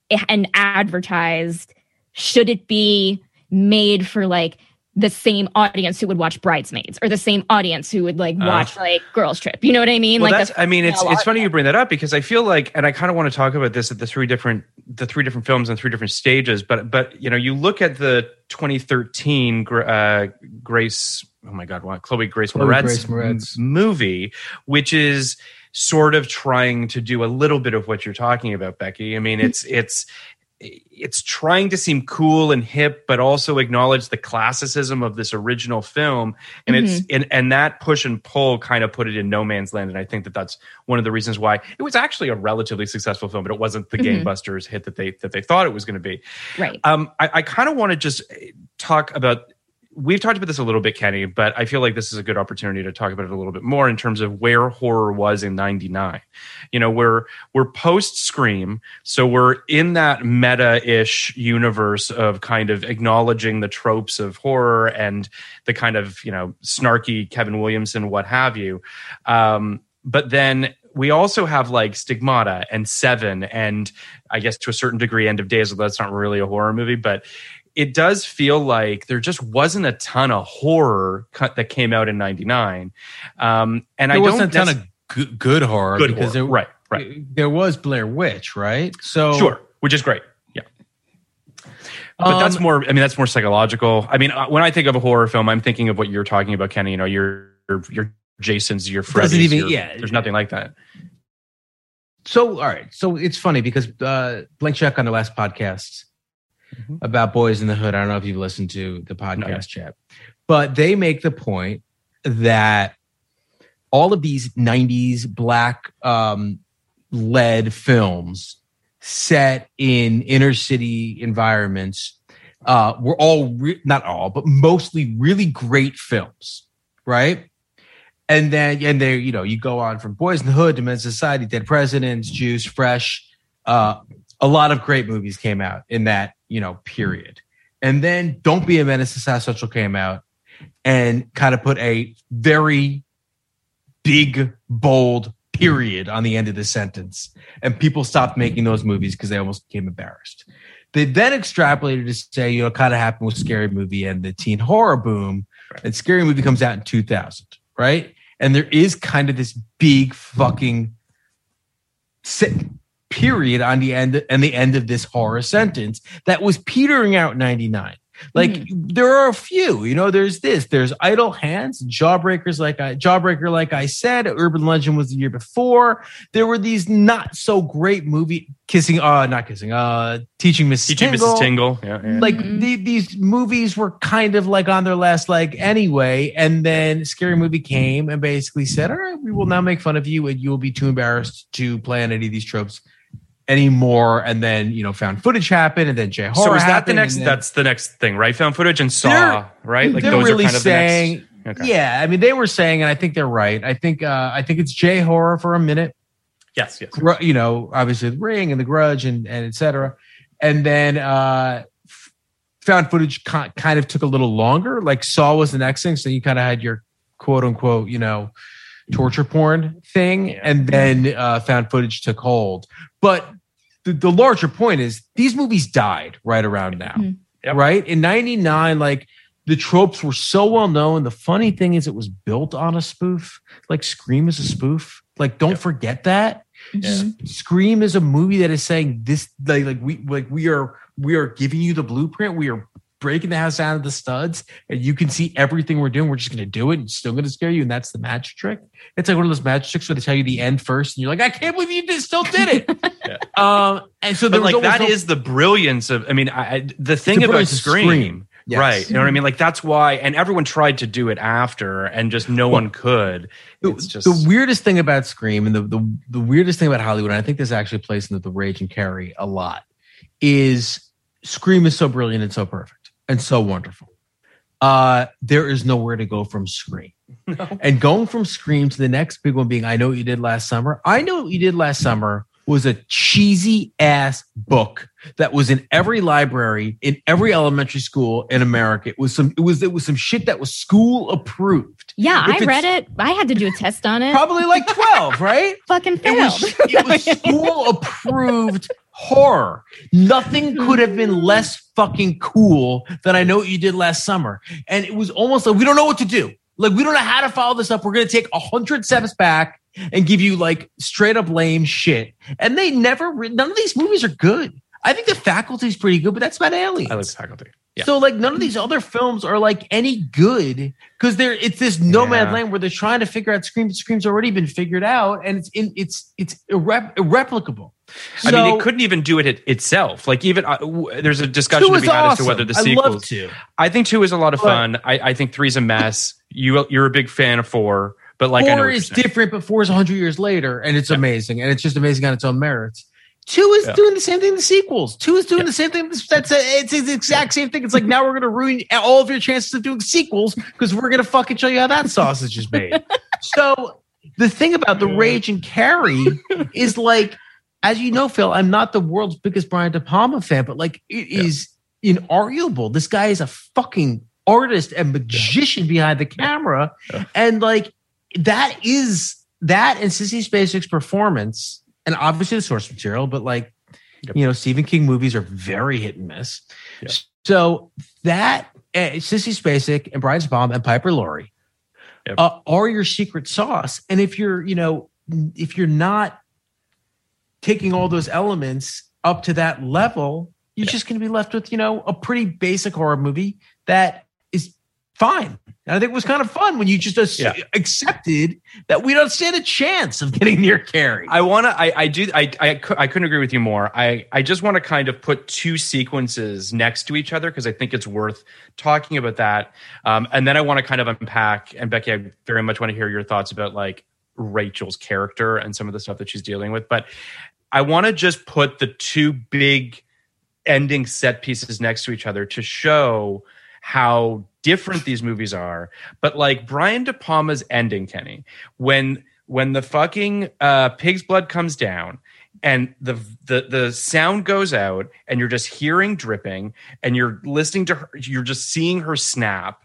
and advertised. Should it be made for like the same audience who would watch Bridesmaids or the same audience who would like Oh. watch like Girls Trip. You know what I mean? Well, like that's, I mean, it's it's funny you bring that up because I feel like, and I kind of want to talk about this at the three different the three different films and three different stages. But but you know, you look at the 2013 uh, Grace, oh my God, what Chloe Grace Chloe Moretz, Grace Moretz. m- movie, which is sort of trying to do a little bit of what you're talking about, Becky. I mean, it's it's it's trying to seem cool and hip, but also acknowledge the classicism of this original film, and it's and and that push and pull kind of put it in no man's land. And I think that that's one of the reasons why it was actually a relatively successful film, but it wasn't the Mhm. gangbusters hit that they that they thought it was going to be. right. Um, I, I kind of want to just talk about. We've talked about this a little bit, Kenny, but I feel like this is a good opportunity to talk about it a little bit more in terms of where horror was in '99. You know, we're we're post Scream, so we're in that meta-ish universe of kind of acknowledging the tropes of horror and the kind of you know snarky Kevin Williamson, what have you. Um, but then we also have like Stigmata and Seven, and I guess to a certain degree, End of Days. Although that's not really a horror movie, but it does feel like there just wasn't a ton of horror cut that came out in '99, um, and There I wasn't don't a ton of good, good horror good because horror. there, right, right, there was Blair Witch, right? So sure, which is great. Yeah, but that's Um, more. I mean, that's more psychological. I mean, uh, when I think of a horror film, I'm thinking of what you're talking about, Kenny. You know, your your, your Jasons, your Freddy's. Doesn't even- your- yeah. there's nothing like that. So, all right. So it's funny because uh, Blank Check on the last podcast Mhm. about Boys in the Hood. I don't know if you've listened to the podcast yet, but they make the point that all of these 90s black um, led films set in inner city environments uh, were all, re- not all, but mostly really great films, right? and then and there you know you go on from boys in the hood to Menace society dead presidents juice fresh uh a lot of great movies came out in that you know period. And then don't be a menace to south central came out and kind of put a very big bold period on the end of the sentence. And people stopped making those movies because they almost became embarrassed. They then extrapolated to say you know kind of happened with scary movie and the teen horror boom. And scary movie comes out in 2000 right? And there is kind of this big fucking sit period on the end and the end of this horror sentence that was petering out 99 like there are a few you know there's this there's idle hands jawbreakers like i jawbreaker like i said urban legend was the year before there were these not so great movie kissing uh not kissing uh teaching mrs Teaching tingle Mrs. Tingle. Yeah, yeah. like the, these movies were kind of like on their last leg anyway and then scary movie came and basically said all right we will now make fun of you and you will be too embarrassed to play on any of these tropes anymore and then you know found footage happened and then J-Horror. so is that the next? then- That's the next thing, right? Found footage and Saw, right? Like those really are kind of saying the next. Okay. yeah i mean they were saying and i think they're right i think uh i think it's J-horror for a minute Yes. Yes. Gr- you know, obviously the ring and the grudge and, and etc. And then uh, f- found footage ki- kind of took a little longer. Like Saw was the next thing. So you kind of had your quote unquote, you know, torture porn thing. And then uh, found footage took hold. But the, the larger point is these movies died right around now. Mhm. Yep. Right? In 99, like the tropes were so well known. The funny thing is it was built on a spoof. Like Scream is a spoof. Like, don't forget that. Mhm. Scream is a movie that is saying this like like we like we are we are giving you the blueprint. We are breaking the house down to the studs, and you can see everything we're doing. We're just going to do it. And still going to scare you, and that's the magic trick. It's like one of those magic tricks where they tell you the end first, and you're like, I can't believe you did, still did it. [laughs] Um, and so there But like that almost is the brilliance of. I mean, I, I- the thing the about Scream, Scream. Yes. right? You know what I mean? Like that's why, and everyone tried to do it after, and just no one could. The, It's just the weirdest thing about Scream and the, the the weirdest thing about Hollywood, and I think this actually plays into the Rage and Carrie a lot, is Scream is so brilliant and so perfect and so wonderful. Uh, there is nowhere to go from Scream. [laughs] And going from Scream to the next big one being I Know What You Did Last Summer. I Know What You Did Last Summer was a cheesy ass book that was in every library in every elementary school in America. It was some it was it was some shit that was school approved. Yeah, If I read it. I had to do a test on it. Probably like 12, right? [laughs] Fucking It failed. was, it was [laughs] school approved horror. Nothing hmm. could have been less fucking cool than I know what you did last summer. And it was almost like we don't know what to do. Like we don't know how to follow this up. We're gonna take a hundred steps back and give you like straight up lame shit. And they never. re- None of these movies are good. I think the faculty's pretty good, but that's about aliens. I like faculty. Yeah. So like none of these other films are like any good because they're it's this nomad Yeah. land where they're trying to figure out Scream. Scream's already been figured out, and it's in it's it's irre- irreplicable. I mean, it couldn't even do it it itself. Like, even uh, w- there's a discussion to be had as to whether the I sequels. two. I think two is a lot of But- fun. I, I think three's a mess. You you're a big fan of four, but like I know four is different, but four is hundred years later, and it's amazing, and it's just amazing on its own merits. Two is Yeah. doing the same thing. The sequels. Two is doing the same thing. That's a, it's the exact same thing. It's like now we're gonna ruin all of your chances of doing sequels because we're gonna fucking show you how that sausage is made. [laughs] so the thing about the Rage and Carrie is like, as you know, Phil, I'm not the world's biggest Brian De Palma fan, but like it is inarguable. This guy is a fucking artist and magician behind the camera, and like that is that and Sissy Spacek's performance, and obviously the source material, but like you know, Stephen King movies are very hit and miss. Yeah. So that uh, Sissy Spacek and Brian Baum and Piper Laurie Yep. uh, are your secret sauce. And if you're, you know, if you're not taking all those elements up to that level, you're just going to be left with, you know, a pretty basic horror movie that is fine. And I think it was kind of fun when you just Yeah. accepted that we don't stand a chance of getting near Carrie. I want to. I, I do. I, I I couldn't agree with you more. I I just want to kind of put two sequences next to each other because I think it's worth talking about that. Um, and then I want to kind of unpack. And Becky, I very much want to hear your thoughts about like Rachel's character and some of the stuff that she's dealing with. But I want to just put the two big ending set pieces next to each other to show how different these movies are. But like Brian De Palma's ending, Kenny, when when the fucking uh, pig's blood comes down and the the the sound goes out and you're just hearing dripping and you're listening to her, you're just seeing her snap.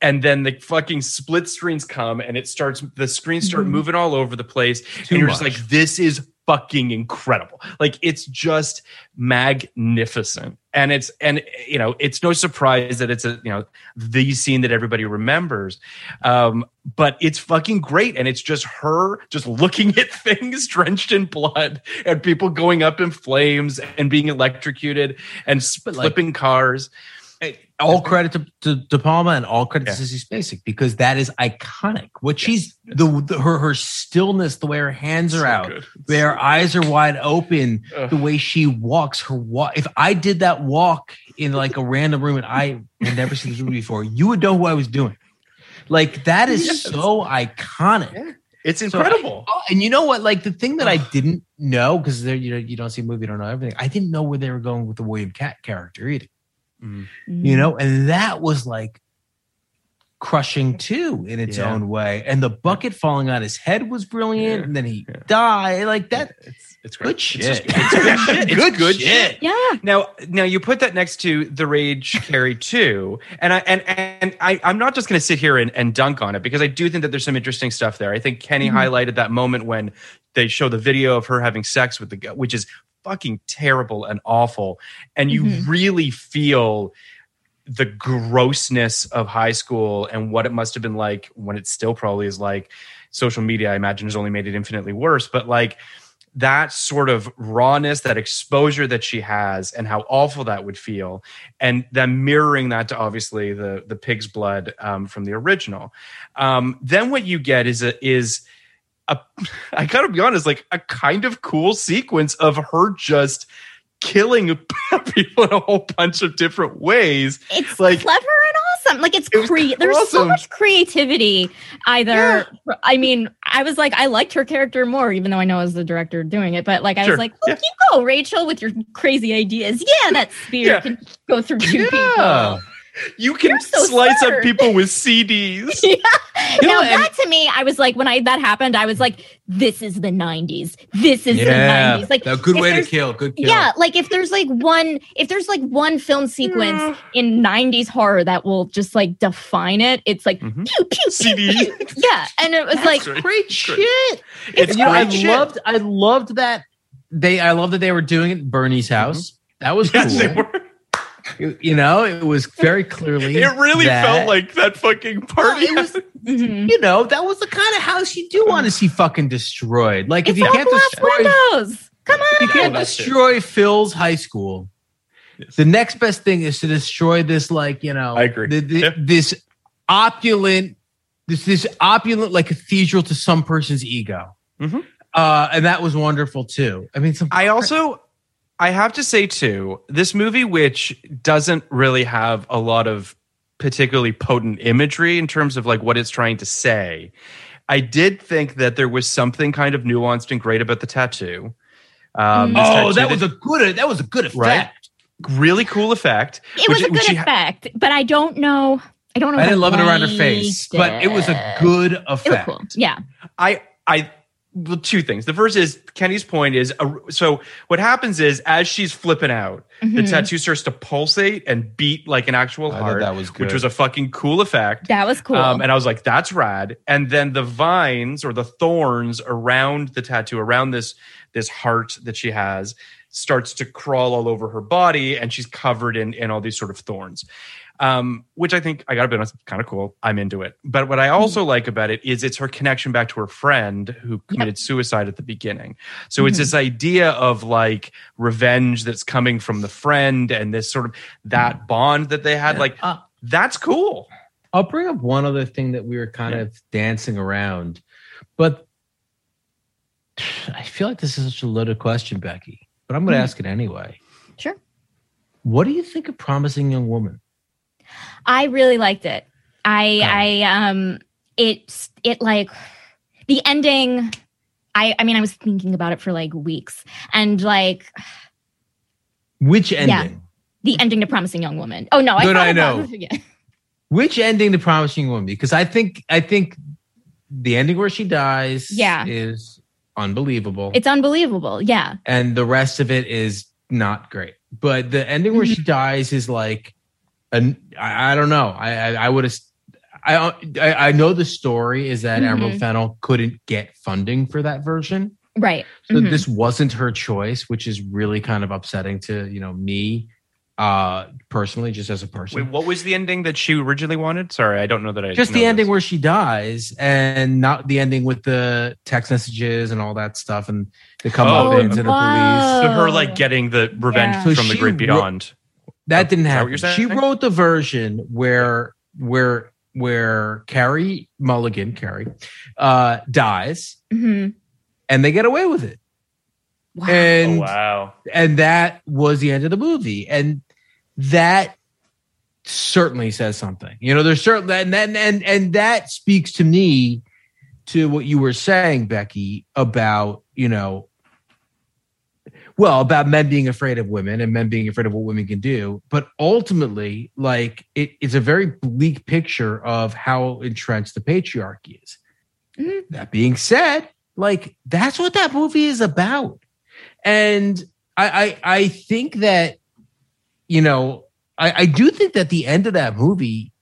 And then the fucking split screens come and it starts, the screens start moving all over the place. Too and you're just like, this is fucking incredible. Like it's just magnificent. And it's and you know, it's no surprise that it's a you know the scene that everybody remembers. Um, but it's fucking great. And it's just her just looking [laughs] at things drenched in blood and people going up in flames and being electrocuted and s- like- flipping cars. All credit to, to De Palma and all credit Yeah. to Sissy Spacek because that is iconic. What she's the, the her her stillness, the way her hands are So out, good. the way her eyes are wide open, Ugh. the way she walks, her walk. If I did that walk in like a random room and I had never seen this movie before, you would know who I was doing. Like that is Yes. so iconic. It's So- incredible. Oh, and you know what? Like the thing that I didn't know because there, you know, you don't see a movie, you don't know everything. I didn't know where they were going with the William Katt character either. Mm-hmm. You know, and that was like crushing too in its Yeah. own way. And the bucket falling on his head was brilliant, Yeah. and then he Yeah. died. Like that. It's it's Good shit. It's, just- it's good [laughs] shit. It's Good good, shit. shit. Yeah. Now, now you put that next to the Rage [laughs] Carrie Two, and I and and I, I'm not just going to sit here and, and dunk on it because I do think that there's some interesting stuff there. I think Kenny mm-hmm. highlighted that moment when they show the video of her having sex with the guy, which is fucking terrible and awful, and you Mhm. really feel the grossness of high school and what it must have been like when it still probably is like social media i imagine has only made it infinitely worse. But like that sort of rawness that exposure that she has and how awful that would feel and then mirroring that to obviously the the pig's blood um, from the original. Um, then what you get is a is a i gotta be honest like a kind of cool sequence of her just killing [laughs] people in a whole bunch of different ways It's Like- clever and awesome. Like it's It was cre- there's so much creativity. Either I mean, I was like, I liked her character more, even though I know as the director doing it. But like, I Sure. was like, look, Yeah. you go, Rachel, with your crazy ideas. Yeah, that spear Yeah. can go through two Yeah. people. You can so slice up people with cds [laughs] Yeah. know, now and- that to me, I was like, when I that happened, I was like, this is the '90s. This is the '90s. Like a good way to kill. Good kill. Yeah, like if there's like one, if there's like one film sequence Mm. in '90s horror that will just like define it, it's like Mhm. pew pew pew, CD. pew. Yeah, and it was like great. great It's shit. It's And, you know, I shit. loved I loved that they I love that they were doing it at Bernie's house. That was Yes, cool. They were. You- You know, it was very clearly. It really that- felt like that fucking party. Well, it was- Mhm. you know, that was the kind of house you do want to see fucking destroyed. Like if you all can't glass destroy, windows. Come if you can't that's it. destroy Phil's high school, the next best thing is to destroy this, like you know, I agree. the- the- Yeah. this opulent, this this opulent like cathedral to some person's ego, Mhm. uh, and that was wonderful too. I mean, some I also I have to say too, this movie which doesn't really have a lot of particularly potent imagery in terms of like what it's trying to say. I did think that there was something kind of nuanced and great about the tattoo. Um, oh, tattoo that was a good that was a good effect. Right? really cool effect. It was a good she ha- effect, but I don't know. I don't know. I didn't love it around her face, liked but it was a it. good It effect. cool. Yeah. I I well, two things. The first is Kenny's point is uh, so what happens is as she's flipping out, the Mhm. tattoo starts to pulsate and beat like an actual I heart, that was which was a fucking cool effect. That was cool. Um, and I was like, that's rad. And then the vines or the thorns around the tattoo, around this this heart that she has, starts to crawl all over her body, and she's covered in in all these sort of thorns. Um, which I think I gotta be honest, kind of cool. I'm into it. But what I also like about it is it's her connection back to her friend who committed suicide at the beginning. So it's this idea of like revenge that's coming from the friend and this sort of that bond that they had. Like Uh, that's cool. I'll bring up one other thing that we were kind Yeah. of dancing around, but I feel like this is such a loaded question, Becky. But I'm going to Hmm. ask it anyway. Sure. What do you think of Promising Young Woman? I really liked it. I Oh. I um it it like the ending I I mean I was thinking about it for like weeks and like Which Yeah. ending? the ending to Promising Young Woman. Oh no, I Good, thought I know. yeah. [laughs] Which ending to Promising Young Woman? Because I think I think the ending where she dies Yeah. is unbelievable. It's unbelievable. Yeah. and the rest of it is not great. But the ending where Mm-hmm. she dies is like, an, I, I don't know. I I, I would have. I, I I know the story is that Mhm. Emerald Fennell couldn't get funding for that version, Right. so Mhm. this wasn't her choice, which is really kind of upsetting to you know me, uh, personally, just as a person. Wait, what was the ending that she originally wanted? Sorry, I don't know that I just the ending this. where she dies, and not the ending with the text messages and all that stuff, and they come Oh, up into the police. So her like getting the revenge Yeah. So from the great wrote- beyond. That Oh, didn't is that happen. She wrote the version where where where Carey Mulligan, Carrie, uh, dies, Mhm. and they get away with it. Wow. And oh wow. and that was the end of the movie. And that certainly says something. You know, there's certain and and and, and that speaks to me to what you were saying, Becky, about, you know, well, about men being afraid of women and men being afraid of what women can do. But ultimately, like it, it's a very bleak picture of how entrenched the patriarchy is. Mhm. That being said, like that's what that movie is about. And I I, I think that, you know, I, I do think that the end of that movie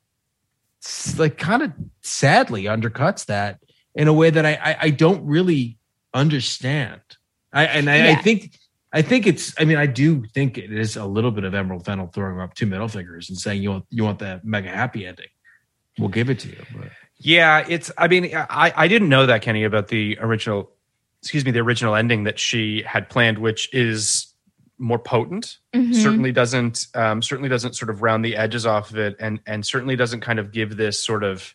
like kind of sadly undercuts that in a way that I I, I don't really understand. I and I, I think I think it's I mean I do think it is a little bit of Emerald Fennell throwing up two middle fingers and saying you want you want the mega happy ending. We'll give it to you. But Yeah, it's. I mean, I I didn't know that Kenny about the original. Excuse me, the original ending that she had planned, which is more potent. Mhm. Certainly doesn't. Um, certainly doesn't sort of round the edges off of it, and and certainly doesn't kind of give this sort of.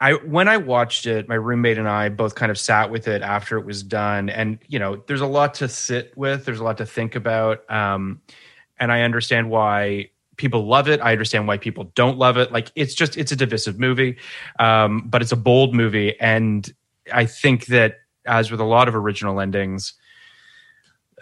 i when i watched it my roommate and i both kind of sat with it after it was done. And you know there's a lot to sit with. There's a lot to think about. Um and i understand why people love it. I understand why people don't love it. Like it's just it's a divisive movie. Um but it's a bold movie. And i think that as with a lot of original endings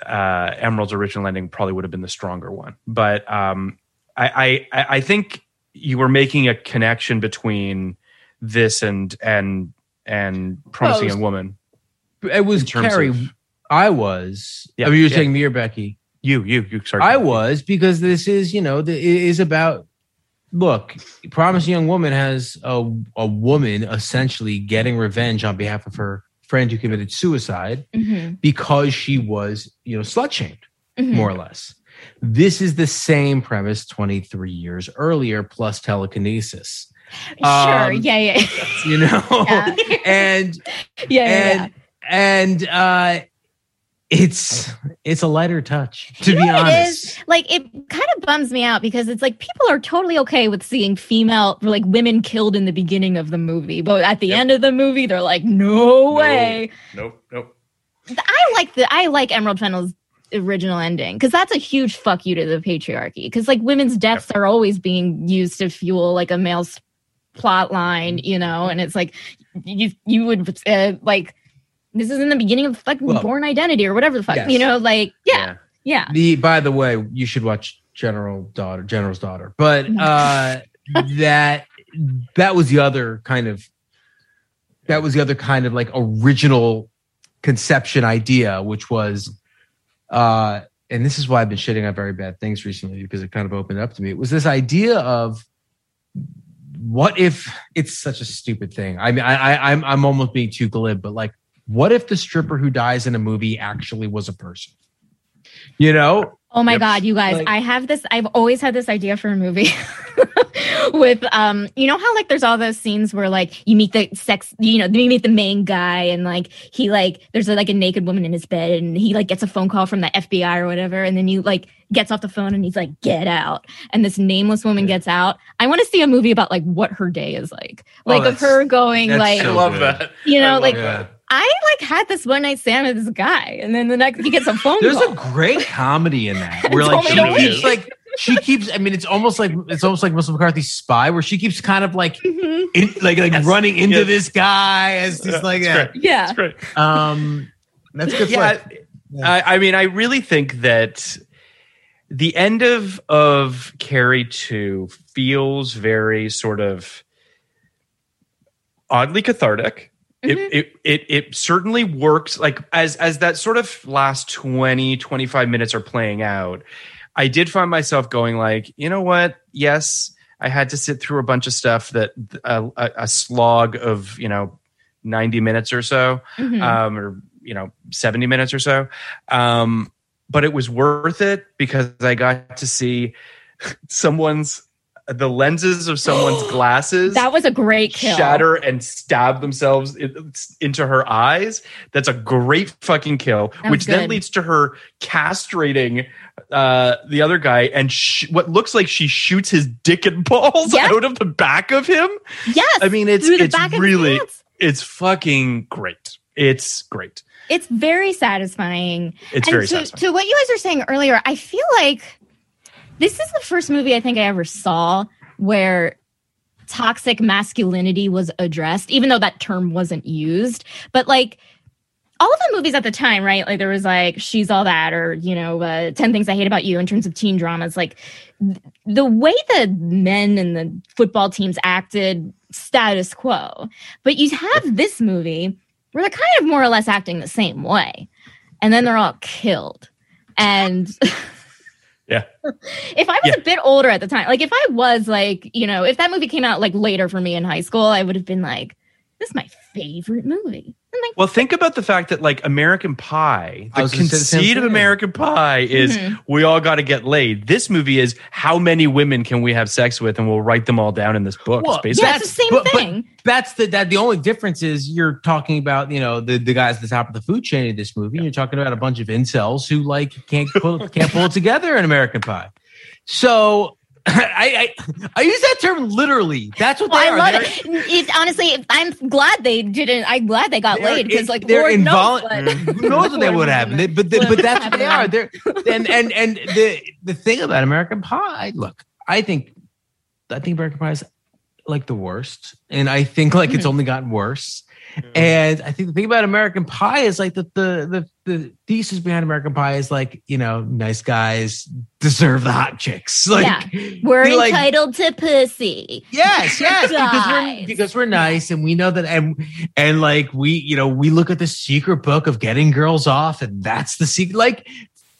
uh emerald's original ending probably would have been the stronger one. But um I, I I think you were making a connection between this and and and promising Well, was- young woman. It was Carrie. of- I was. Yeah, I mean, you're yeah. saying me or Becky? You you you sorry. I was because this is you know the, it is about. Look, Promising Young Woman has a a woman essentially getting revenge on behalf of her friend who committed suicide Mhm. because she was you know slut shamed Mhm. more or less. This is the same premise 23 years earlier plus telekinesis. Sure. Um, yeah, yeah. [laughs] You know, Yeah. and [laughs] Yeah, yeah, and and uh it's it's a lighter touch to You be honest It is? Like it kind of bums me out because it's like people are totally okay with seeing female like women killed in the beginning of the movie, but at the end of the movie they're like, no way. Nope. Nope. I like the I like Emerald Fennell's original ending because that's a huge fuck you to the patriarchy because like women's deaths are always being used to fuel like a male's plot line, you know, and it's like you you would uh, like this is in the beginning of fucking Well, Bourne Identity or whatever the fuck, yes. you know, like yeah, yeah. the by the way you should watch general daughter general's daughter but [laughs] uh that that was the other kind of that was the other kind of like original conception idea which was uh and this is why i've been shitting on very bad things recently because it kind of opened up to me it was this idea of what if it's such a stupid thing i mean i, I i'm i'm almost being too glib but like what if the stripper who dies in a movie actually was a person you know Oh my Yep. god, you guys! Like- I have this. I've always had this idea for a movie [laughs] with, um, you know how like there's all those scenes where like you meet the sex, you know, you meet the main guy and like he like there's like a naked woman in his bed and he like gets a phone call from the FBI or whatever, and then you like gets off the phone and he's like, "Get out!" And this nameless woman gets out. I want to see a movie about like what her day is like, Oh, like of her going like, so I love that. you know, love like that. I like had this one night stand with this guy, and then the next he gets a phone There's call. a great comedy in that where like It's she keeps like she keeps i mean it's almost like it's almost like Melissa McCarthy's spy where she keeps kind of like Mhm. in, like like Yes. running into Yes. this guy as just like that. great. Yeah. That's great. um that's good yeah, flick. I, I mean, I really think that the end of of Carrie Two feels very sort of oddly cathartic. It, it it it certainly works like as as that sort of last 20 25 minutes are playing out i did find myself going like you know what yes i had to sit through a bunch of stuff that a, a, a slog of you know 90 minutes or so Mhm. um, or you know 70 minutes or so um, but it was worth it because i got to see someone's the lenses of someone's [gasps] glasses That was a great kill. shatter and stab themselves into her eyes. That's a great fucking kill which then leads to her castrating uh the other guy and sh- what looks like she shoots his dick and balls out of the back of him. Yes. i mean it's it's back of his really it's fucking great. It's great It's very satisfying. It's and very to, satisfying. to what you guys were saying earlier, I feel like this is the first movie I think I ever saw where toxic masculinity was addressed, even though that term wasn't used. But like all of the movies at the time, right? Like there was like She's All That or, you know, uh, 10 Things I Hate About You in terms of teen dramas. Like th- the way the men and the football teams acted, status quo. But you have this movie where they're kind of more or less acting the same way. And then they're all killed. And [laughs] Yeah. [laughs] if I was Yeah. a bit older at the time, like if I was like, you know, if that movie came out like later for me in high school, I would have been like, this is my favorite movie. And like, Well, think about the fact that like American Pie, the was gonna say the same conceit of. American Pie is Mhm. we all got to get laid. This movie is how many women can we have sex with, and we'll write them all down in this book. Well, It's basically, yeah, it's the same but- but thing. that's the that the only difference is you're talking about you know the the guys at the top of the food chain in this movie. and You're talking about a bunch of incels who like can't pull, can't pull it together in American Pie. So [laughs] I, I I use that term literally. That's what Well, they I are. love They're- it. It's honestly, I'm glad they didn't. I'm glad they got laid because, like, they're knows what- mm, who knows what they would have. They- But the, but that's what they are. They're and and and the the thing about American Pie. Look, I think I think American Pie is like the worst, and I think like it's mm-hmm. only gotten worse. And I think the thing about American Pie is like that the the the thesis behind American Pie is like you know nice guys deserve the hot chicks. [laughs] Like Yeah. We're like, entitled to pussy. Yes, yes, because we're because we're nice and we know that and and like we you know we look at the secret book of getting girls off and that's the secret like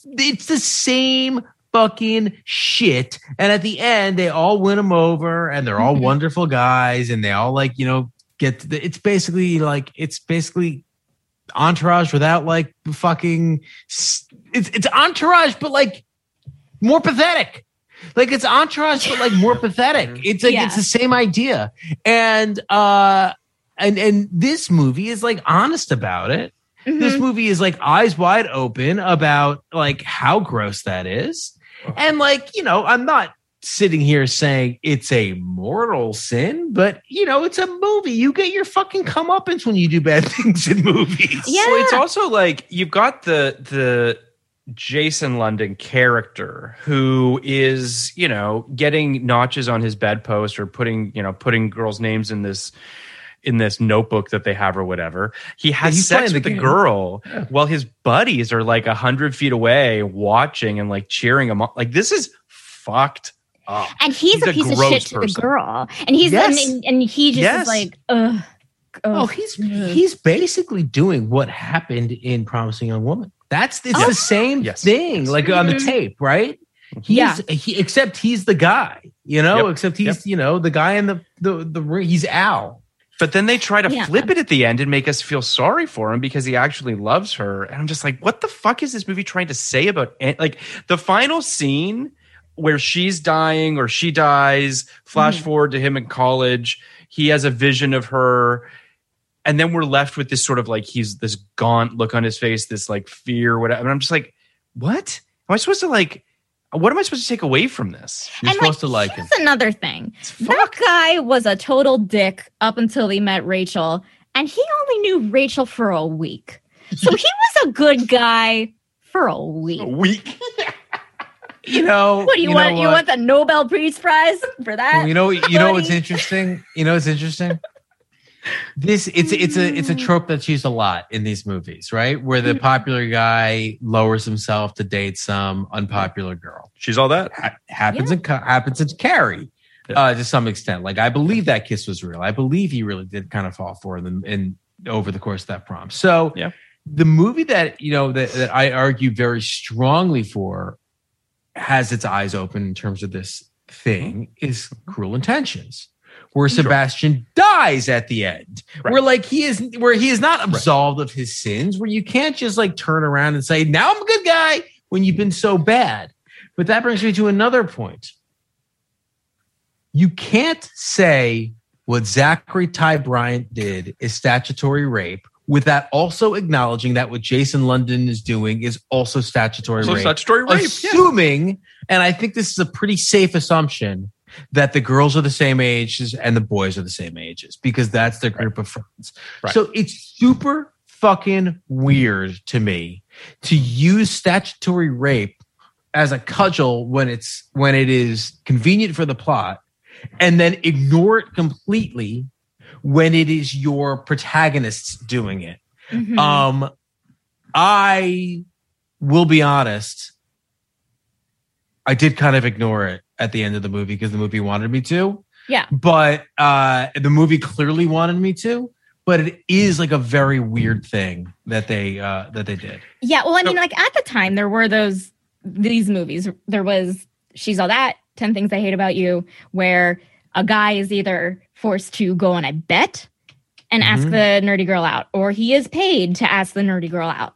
it's the same fucking shit and at the end they all win them over and they're all Mhm. wonderful guys and they all like you know get to the, it's basically like it's basically entourage without like fucking it's it's entourage but like more pathetic. Like it's entourage but like more pathetic. [laughs] It's like Yeah. it's the same idea. And uh and and this movie is like honest about it. This Mhm. movie is like eyes wide open about like how gross that is. And like you know i'm not sitting here saying it's a mortal sin but you know it's a movie you get your fucking comeuppance when you do bad [laughs] things in movies Yeah. Well, it's also like you've got the the Jason London character who is, you know, getting notches on his bedpost or putting, you know, putting girls' names in this in this notebook that they have or whatever. He has he's sex playing the with the game. girl while his buddies are like a hundred feet away watching and like cheering him on. Like this is fucked up. And he's, He's a a piece of gross shit to the girl. And he's Yes. and, and he just Yes. is like, ugh. Oh, ugh. he's he's basically doing what happened in Promising Young Woman. That's it's Oh. the same Yes. thing, like on the Mhm. tape, right? He's Yeah. he, except he's the guy, you know. Yep. Except he's you know the guy in the the the ring. He's Al. But then they try to Yeah. flip it at the end and make us feel sorry for him because he actually loves her. And I'm just like, what the fuck is this movie trying to say about like the final scene where she's dying or she dies? Flash Mhm. forward to him in college. He has a vision of her. And then we're left with this sort of like he's this gaunt look on his face, this like fear, whatever. And I'm just like, what? Am I supposed to like? What am I supposed to take away from this? You're And, supposed to like. That's another thing. That guy was a total dick up until he met Rachel, and he only knew Rachel for a week. So he was a good guy for a [laughs] week. Weak. You know. [laughs] What do you, know want? You want the Nobel Peace Prize for that? Well, you know, you know what's interesting. You know what's interesting. This it's it's a it's a trope that's used a lot in these movies, right? Where the popular guy lowers himself to date some unpopular girl. She's all that. Ha- happens in happens in Carrie, uh, to some extent. Like I believe that kiss was real. I believe he really did kind of fall for them in over the course of that prom. So Yeah. the movie that you know that, that I argue very strongly for has its eyes open in terms of this thing is Cruel Intentions, where Sebastian dies at the end. Right. Where like he is where he is not absolved of his sins, where you can't just like turn around and say, now I'm a good guy when you've been so bad. But that brings me to another point. You can't say what Zachery Ty Bryan did is statutory rape without also acknowledging that what Jason London is doing is also statutory So rape. statutory rape. yeah. Assuming, and I think this is a pretty safe assumption, that the girls are the same ages and the boys are the same ages because that's their group of friends. Right. So it's super fucking weird to me to use statutory rape as a cudgel when it's when it is convenient for the plot and then ignore it completely when it is your protagonists doing it. Mhm. Um, I will be honest. I did kind of ignore it at the end of the movie because the movie wanted me to. Yeah. But uh, the movie clearly wanted me to. But it is like a very weird thing that they uh, that they did. Yeah, well, I mean, like at the time, there were those these movies. There was She's All That, 10 Things I Hate About You, where a guy is either forced to go on a bet and ask Mhm. the nerdy girl out, or he is paid to ask the nerdy girl out.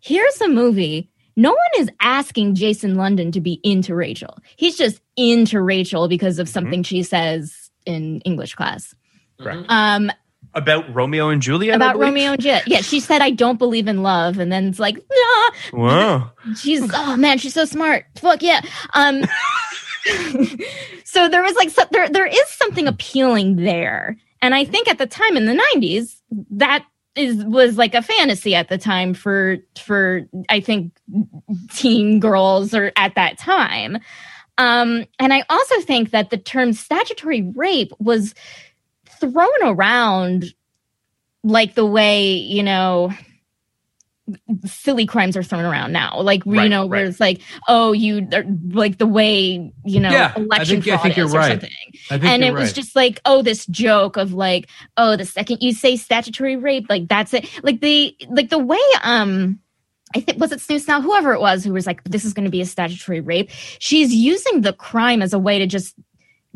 Here's a movie. No one is asking Jason London to be into Rachel. He's just into Rachel because of something she says in English class. Correct. Um, About Romeo and Juliet. About? Romeo and Juliet. Yeah, she said, I don't believe in love. And then it's like, nah. Wow. She's, oh man, she's so smart. Fuck yeah. Um, [laughs] [laughs] so there was like, so, there, there is something appealing there. And I think at the time in the 90s, that is was like a fantasy at the time for for I think teen girls or at that time. Um, and I also think that the term statutory rape was thrown around like the way, you know, silly crimes are thrown around now. Like, you Right, know, where it's like, oh, you, like the way, you know, Yeah, I election think- I fraud think you're is or something. I think And it was right. just like, oh, this joke of like, oh, the second you say statutory rape, like that's it. Like the, like the way, um, I think was it Snooze now, whoever it was who was like, this is going to be a statutory rape. She's using the crime as a way to just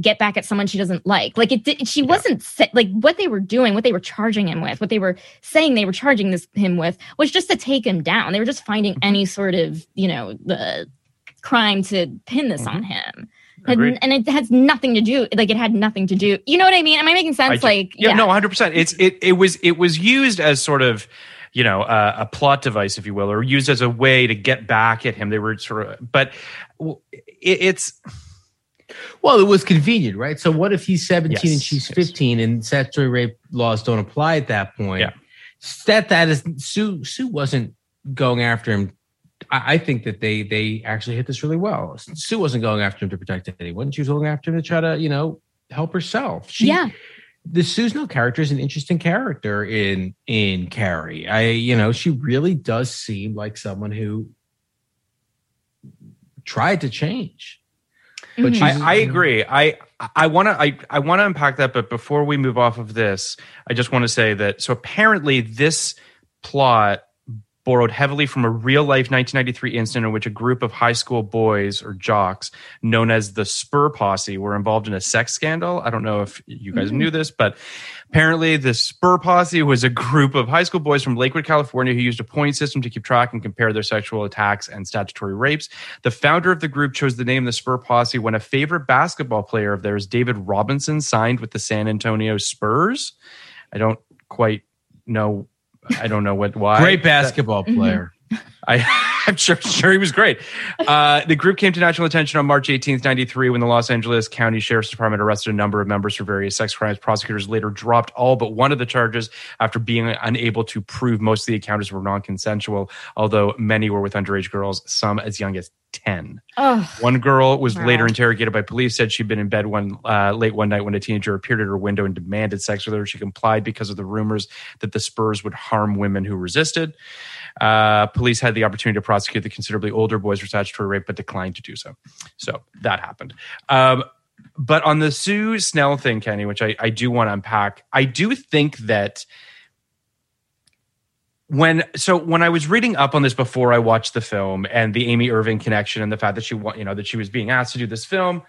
get back at someone she doesn't like. Like it, did, she wasn't like what they were doing, what they were charging him with, what they were saying they were charging this him with was just to take him down. They were just finding Mm-hmm. any sort of you know the crime to pin this on him. And, Mm-hmm. And it has nothing to do like it had nothing to do. You know what I mean? Am I making sense? do- like yeah, no, 100. percent It's it it was it was used as sort of you know uh, a plot device, if you will, or used as a way to get back at him. They were sort of, but it, it's Well, it was convenient, right? So what if he's 17 and Yes, she's yes. 15 and statutory rape laws don't apply at that point? Yeah. That that is Sue Sue wasn't going after him. I, I think that they they actually hit this really well. Sue wasn't going after him to protect anyone. She was going after him to try to, you know, help herself. She, yeah. the Sue Snell character is an interesting character in in Carrie. I you know she really does seem like someone who tried to change. But Mhm. she's- I, I agree. I I want to I, I want to unpack that, but before we move off of this, I just want to say that so apparently this plot borrowed heavily from a real life 1993 incident in which a group of high school boys or jocks known as the Spur Posse were involved in a sex scandal. I don't know if you guys mm-hmm. knew this, but apparently the Spur Posse was a group of high school boys from Lakewood, California who used a point system to keep track and compare their sexual attacks and statutory rapes. The founder of the group chose the name the Spur Posse when a favorite basketball player of theirs, David Robinson, signed with the San Antonio Spurs. I don't quite know. I don't know what why. Great basketball mm-hmm. player. [laughs] [laughs] I, I'm sure, sure he was great. Uh, the group came to national attention on March 18th, 93, when the Los Angeles County Sheriff's Department arrested a number of members for various sex crimes. Prosecutors later dropped all but one of the charges after being unable to prove most of the encounters were non consensual, although many were with underage girls, some as young as 10. Oh, One girl was Wow. later interrogated by police. Said she'd been in bed one uh, late one night when a teenager appeared at her window and demanded sex with her. She complied because of the rumors that the Spurs would harm women who resisted. Uh, police had the opportunity to prosecute the considerably older boys for statutory rape, but declined to do so. So that happened. Um, but on the Sue Snell thing, Kenny, which I, I do want to unpack, I do think that when so when I was reading up on this before I watched the film and the Amy Irving connection and the fact that she you know that she was being asked to do this film.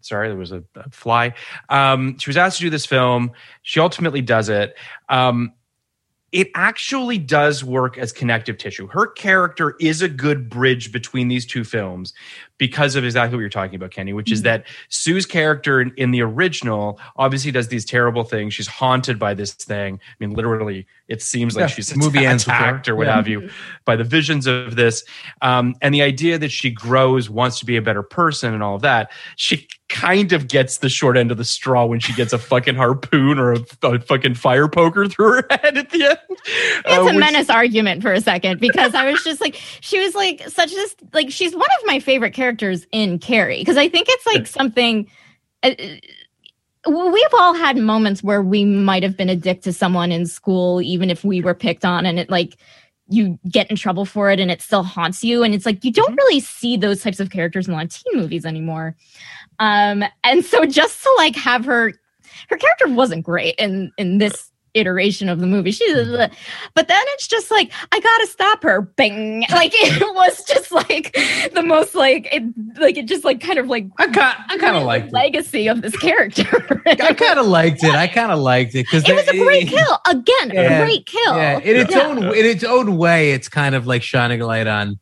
Sorry, there was a, a fly. Um, she was asked to do this film. She ultimately does it. Um, it actually does work as connective tissue. Her character is a good bridge between these two films because of exactly what you're talking about, Kenny, which is that Sue's character in, in the original obviously does these terrible things. She's haunted by this thing. I mean, literally, it seems like Yeah, she's movie attacked or what Yeah. have you by the visions of this. Um, and the idea that she grows, wants to be a better person, and all of that. She kind of gets the short end of the straw when she gets a fucking harpoon or a, a fucking fire poker through her [laughs] head at the end. It's Uh, a menace argument for a second because I was just like, she was like such this like she's one of my favorite characters in Carrie because I think it's like something. Uh, we've all had moments where we might have been a dick to someone in school, even if we were picked on, and it like you get in trouble for it and it still haunts you. And it's like you don't really see those types of characters in a lot of teen movies anymore. Um, and so just to like have her her character wasn't great in in this iteration of the movie. She's, mm-hmm. but then it's just like I gotta stop her. Bing! [laughs] Like it was just like the most like it like it just like kind of like I kind I kind of liked it. legacy of this character. I kind of liked it. I kind of liked it because it was a great kill. Again, Yeah. a great kill. Yeah, in its Yeah. own in its own way, it's kind of like shining a light on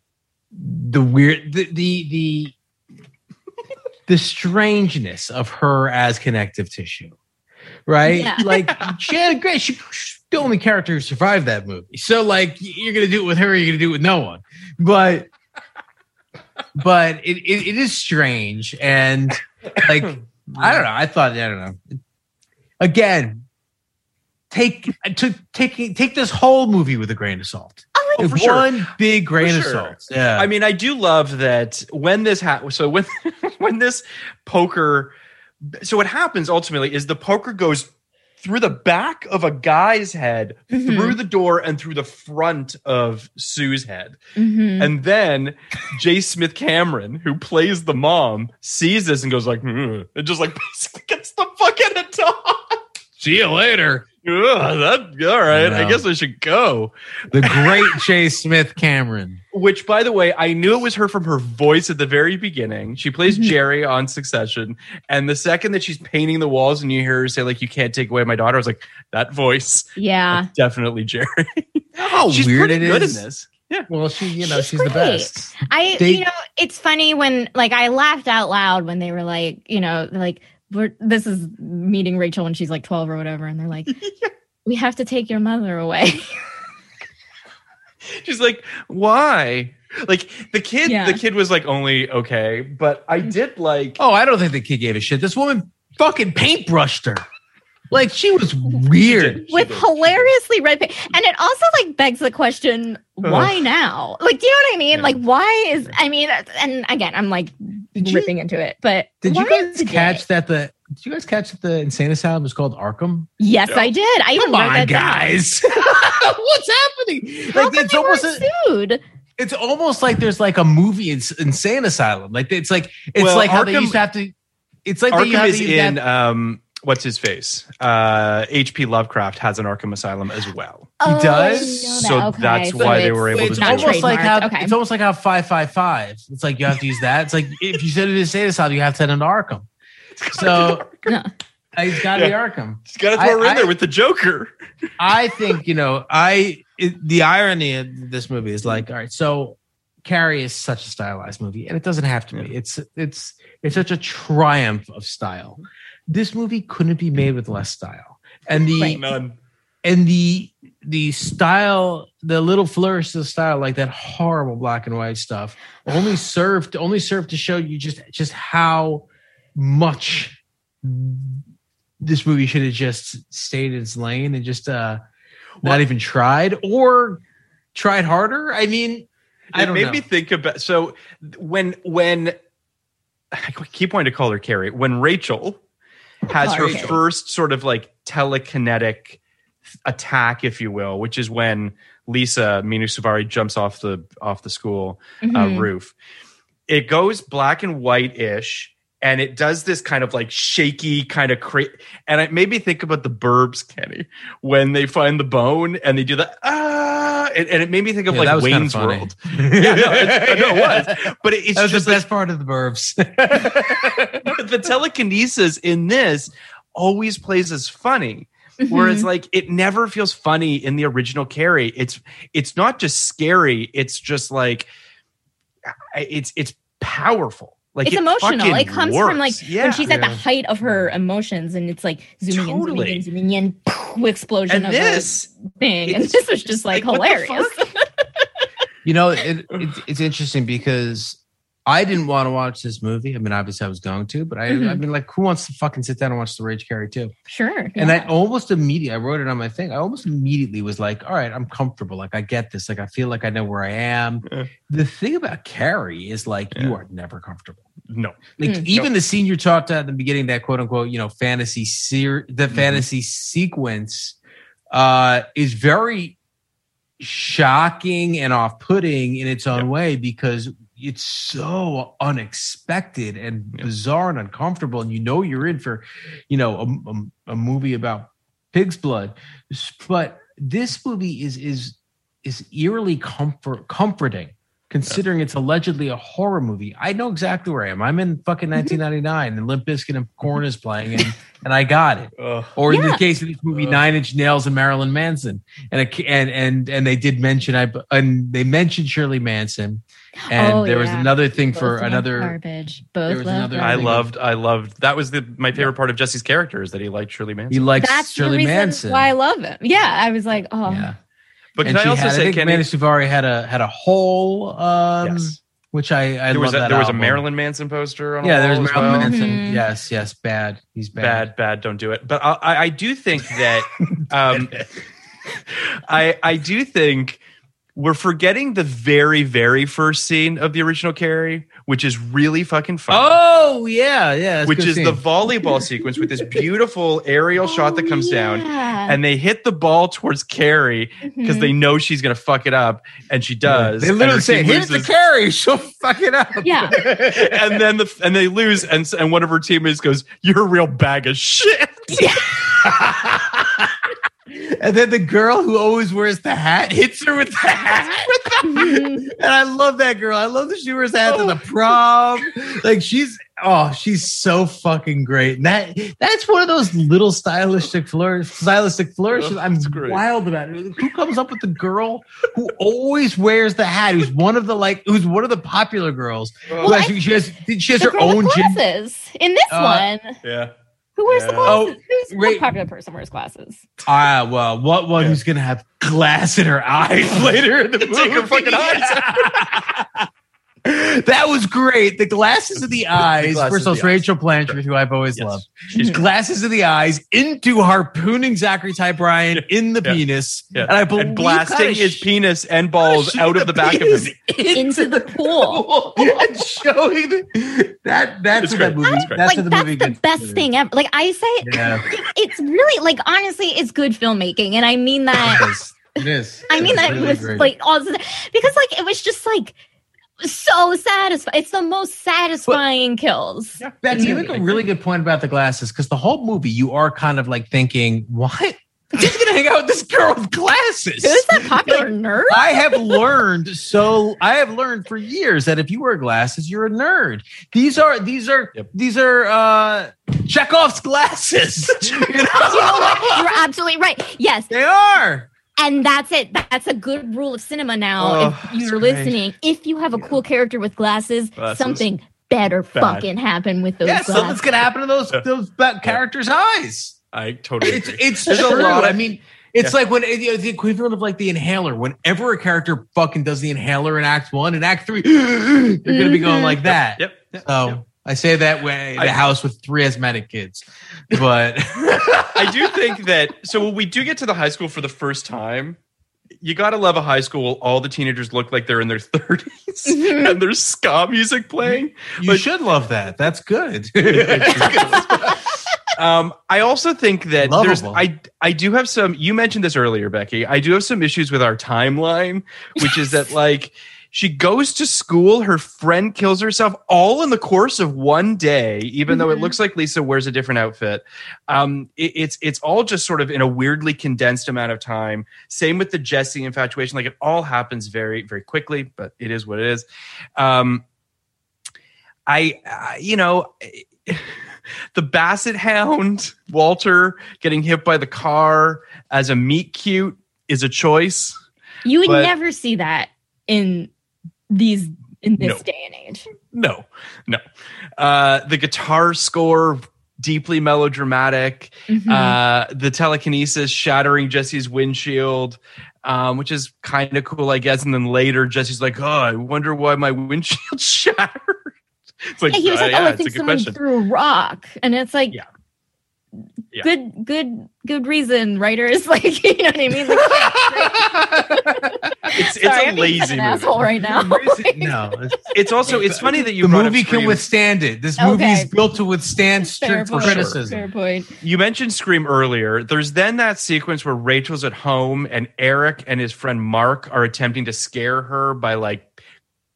the weird the the the, the strangeness of her as connective tissue, right? Yeah. [laughs] Like she had a great. She, she's the only character who survived that movie. So like you're gonna do it with her, you're gonna do it with no one. But but it, it, it is strange and like [laughs] I don't know. I thought I don't know. Again, take to take take this whole movie with a grain of salt. Oh, for sure. One big grain of For sure. salt. Yeah. I mean, I do love that when this ha- so when [laughs] when this poker so what happens ultimately is the poker goes through the back of a guy's head, Mhm. through the door, and through the front of Sue's head. Mhm. And then J. Smith-Cameron, who plays the mom, sees this and goes like, "Hmm," and just like [laughs] basically gets the fuck out of Dodge. See you later. Ugh, that all right. I know. guess I should go. The great Jay Smith Cameron. Which, by the way, I knew it was her from her voice at the very beginning. She plays Mm-hmm. Gerri on Succession, and the second that she's painting the walls and you hear her say like, "You can't take away my daughter," I was like, "That voice, Yeah. definitely Gerri." How she's weird pretty it good is. in this. Yeah. Well, she you know She's she's, the best. I, They- you know, it's funny when like I laughed out loud when they were like, you know, like we're, this is meeting Rachel when she's like 12 or whatever. And they're like, [laughs] we have to take your mother away. [laughs] She's like, "Why?" Like the kid, Yeah. the kid was like only okay, but I mm. did like. Oh, I don't think the kid gave a shit. This woman fucking paintbrushed her. Like she was weird. with hilariously red paint. And it also like begs the question, why now? Like, do you know what I mean? Like, why is I mean, and again, I'm like you- ripping into it, but Did you guys today? catch that the did you guys catch that the insane asylum was called Arkham? Yes, I did. I even Come on, that guys. [laughs] [laughs] What's happening? How Like it's they almost weren't a, sued? it's almost like there's like a movie in insane asylum. Like it's like it's Well, like how they Arkham- used to have to. It's like they Arkham have is to use in that- um, what's his face? Uh, H.P. Lovecraft has an Arkham Asylum as well. Oh, does? That. So Okay, that's so why they were able to do not it. almost like how. Okay. it's almost like how five five five. It's like you have to use that. It's like if you said it insane asylum, you have to send an Arkham. So No. it's got to Yeah. be Arkham. He's got to I- throw her in I- there with the Joker. I think you know I it, the irony of this movie is like all right so Carrie is such a stylized movie and it doesn't have to be it's it's it's such a triumph of style this movie couldn't be made with less style and the. None. and the the style the little flourish of style like that horrible black and white stuff only [sighs] served only served to show you just just how much this movie should have just stayed in its lane and just uh not even tried or tried harder i mean i it don't made know me think about so when when I keep wanting to call her Carrie when Rachel has her first sort of like telekinetic attack, if you will, which is when Lisa Mena Suvari jumps off the off the school uh, Mhm. roof. It goes black and white ish. And it does this kind of like shaky kind of cra and it made me think about the Burbs, Kenny, when they find the bone and they do the ah, and, and it made me think of Yeah, that like was kinda Wayne's funny. World. [laughs] yeah, no, it's, I know it was, but it- it's that was just the like, best part of the burbs [laughs] the telekinesis in this always plays as funny. Whereas mm-hmm. like it never feels funny in the original Carrie. It's it's not just scary, it's just like it's it's powerful. Like it's it emotional. It comes from like yeah. when she's at the height of her emotions, and it's like zooming in, zooming Totally. in, zooming in, poof, explosion and of this thing, and it's this was just like, like, hilarious. [laughs] You know, it, it, it's interesting because I didn't want to watch this movie. I mean, obviously I was going to, but I, I Mhm. mean, like, who wants to fucking sit down and watch The Rage Carrie too? sure, And I almost immediately, I wrote it on my thing. I almost immediately was like, all right, I'm comfortable. Like, I get this. Like, I feel like I know where I am. Yeah. The thing about Carrie is like, you are never comfortable. no. Like, Mm. even the scene you talked at the beginning, that quote unquote, you know, fantasy ser- the Mm-hmm. fantasy sequence uh, is very shocking and off putting in its own Yeah. way because it's so unexpected and Yeah. bizarre and uncomfortable. And you know, you're in for, you know, a, a, a movie about Pig's Blood. But this movie is is is eerily comfort comforting, considering it's allegedly a horror movie. I know exactly where I am. I'm in fucking mm-hmm. 1999, and Limp Bizkit and mm-hmm. Korn is playing, and, and I got it. Or in the case of this movie, Nine Inch Nails and Marilyn Manson, and a, and and and they did mention I and they mentioned Shirley Manson, and Oh, there was yeah. another thing for Both love another. garbage. there Both was love another- I loved, I loved. That was the my favorite part of Jesse's character is that he liked Shirley Manson. He likes That's Shirley the reason Manson. why I love him. Yeah, I was like, oh, Yeah. but can And I she also had, say, I think Kenny, Amanda Suvari had a had a whole, um, Yes. which I I there was love a, that there was a. Marilyn Manson poster on. a Yeah, there was wall Marilyn well. Manson. Mhm. Yes, yes, bad. He's bad. bad bad don't do it but i i, I do think that [laughs] um i i do think we're forgetting the very very first scene of the original carrie which is really fucking fun Oh yeah, yeah. which is scene. the volleyball sequence with this beautiful aerial [laughs] shot that Oh, comes down and they hit the ball towards Carrie because Mhm. they know she's gonna fuck it up, and she does. They literally say, team "Hit it to loses. Carrie, she'll fuck it up." yeah. [laughs] and then the and they lose, and and one of her teammates goes, "You're a real bag of shit." [laughs] And then the girl who always wears the hat hits her with the hat. [laughs] [laughs] and I love that girl. I love that she wears the hat to the prom. Like she's oh, she's so fucking great. And that that's one of those little stylistic flourish, stylistic flourishes. I'm great. wild about it. Who comes up with the girl who always wears the hat? Who's one of the like who's one of the popular girls? Who Well, has- I- she has she has her girl with own gym. in this Uh, one. Yeah. Who wears the yeah. glasses? Who's Ray- what popular person wears glasses? Ah, well, what one who's gonna have glass in her eyes [laughs] later in the movie? [laughs] Take her fucking eyes [laughs] [laughs] that was great. The glasses of the eyes. glasses First of all, it's. Rachel Blanchard, who I've always Yes. loved. [laughs] She's glasses of the eyes into harpooning Zachery Ty Bryan in the Yeah. penis, Yeah. and I believe and blasting his sh- penis and balls out of the back of him. penis [laughs] Into the pool. and showing the, that. That's It's what great. that movie. It's. That's like the that's movie the best to. thing ever. Like I say, Yeah. it's really like honestly, it's good filmmaking, and I mean that. It is. It is. I mean It's that really was great. like all because like it was just like so satisfying. It's the most satisfying kills. Becky, you make a really good point about the glasses because the whole movie you are kind of like thinking, what? [laughs] Who's gonna hang out with this girl with glasses? Who's that popular nerd? I have learned so I have learned for years that if you wear glasses, you're a nerd. These are these are Yep. these are uh Chekhov's glasses. [laughs] [laughs] You know? You know what? You're absolutely right. Yes, They are. And that's it. That's a good rule of cinema now. Oh, if you're listening, if you have a cool character with glasses, Glasses. something better Bad. fucking happen with those Yeah, glasses. something's gonna happen to those those ba- characters' eyes. I totally It's agree. it's There's true. a lot I mean, it's like when you know, the equivalent of like the inhaler. Whenever a character fucking does the inhaler in Act One and Act Three, [gasps] you're gonna be going mm-hmm. like that. Yep. yep, So yep. I say that way in I- a house with three asthmatic kids, but [laughs] I do think that so when we do get to the high school for the first time, you gotta love a high school. All the teenagers look like they're in their [laughs] 30s and there's ska music playing. you should love that. That's good. [laughs] Um, I also think that there's I I do have some you mentioned this earlier, Becky. I do have some issues with our timeline, which is that like she goes to school, her friend kills herself all in the course of one day, even though it Mhm. looks like Lisa wears a different outfit. Um, it- it's it's all just sort of in a weirdly condensed amount of time. Same with the Jesse infatuation, like it all happens very very quickly, but it is what it is. Um, I, you know. [laughs] the basset hound walter getting hit by the car as a meet cute is a choice you would but- never see that in these in this No. day and age. no no uh the guitar score deeply melodramatic Mhm. uh the telekinesis shattering jesse's windshield um which is kind of cool i guess and then later jesse's like oh i wonder why my windshield [laughs] shattered it's like, yeah, he was uh, like, yeah, "Oh, I it's a think someone question threw a rock," and it's like, Yeah. Yeah. good, good, good reason, writers. [laughs] Like, you know what I mean? Like, [laughs] it's, it's sorry, a I'm lazy an movie asshole right now. [laughs] no, it's, it's also it's funny that you the movie can withstand it. This Okay. movie is built to withstand Fair strict point. criticism. Fair point. You mentioned Scream earlier. There's then that sequence where Rachel's at home and Eric and his friend Mark are attempting to scare her by like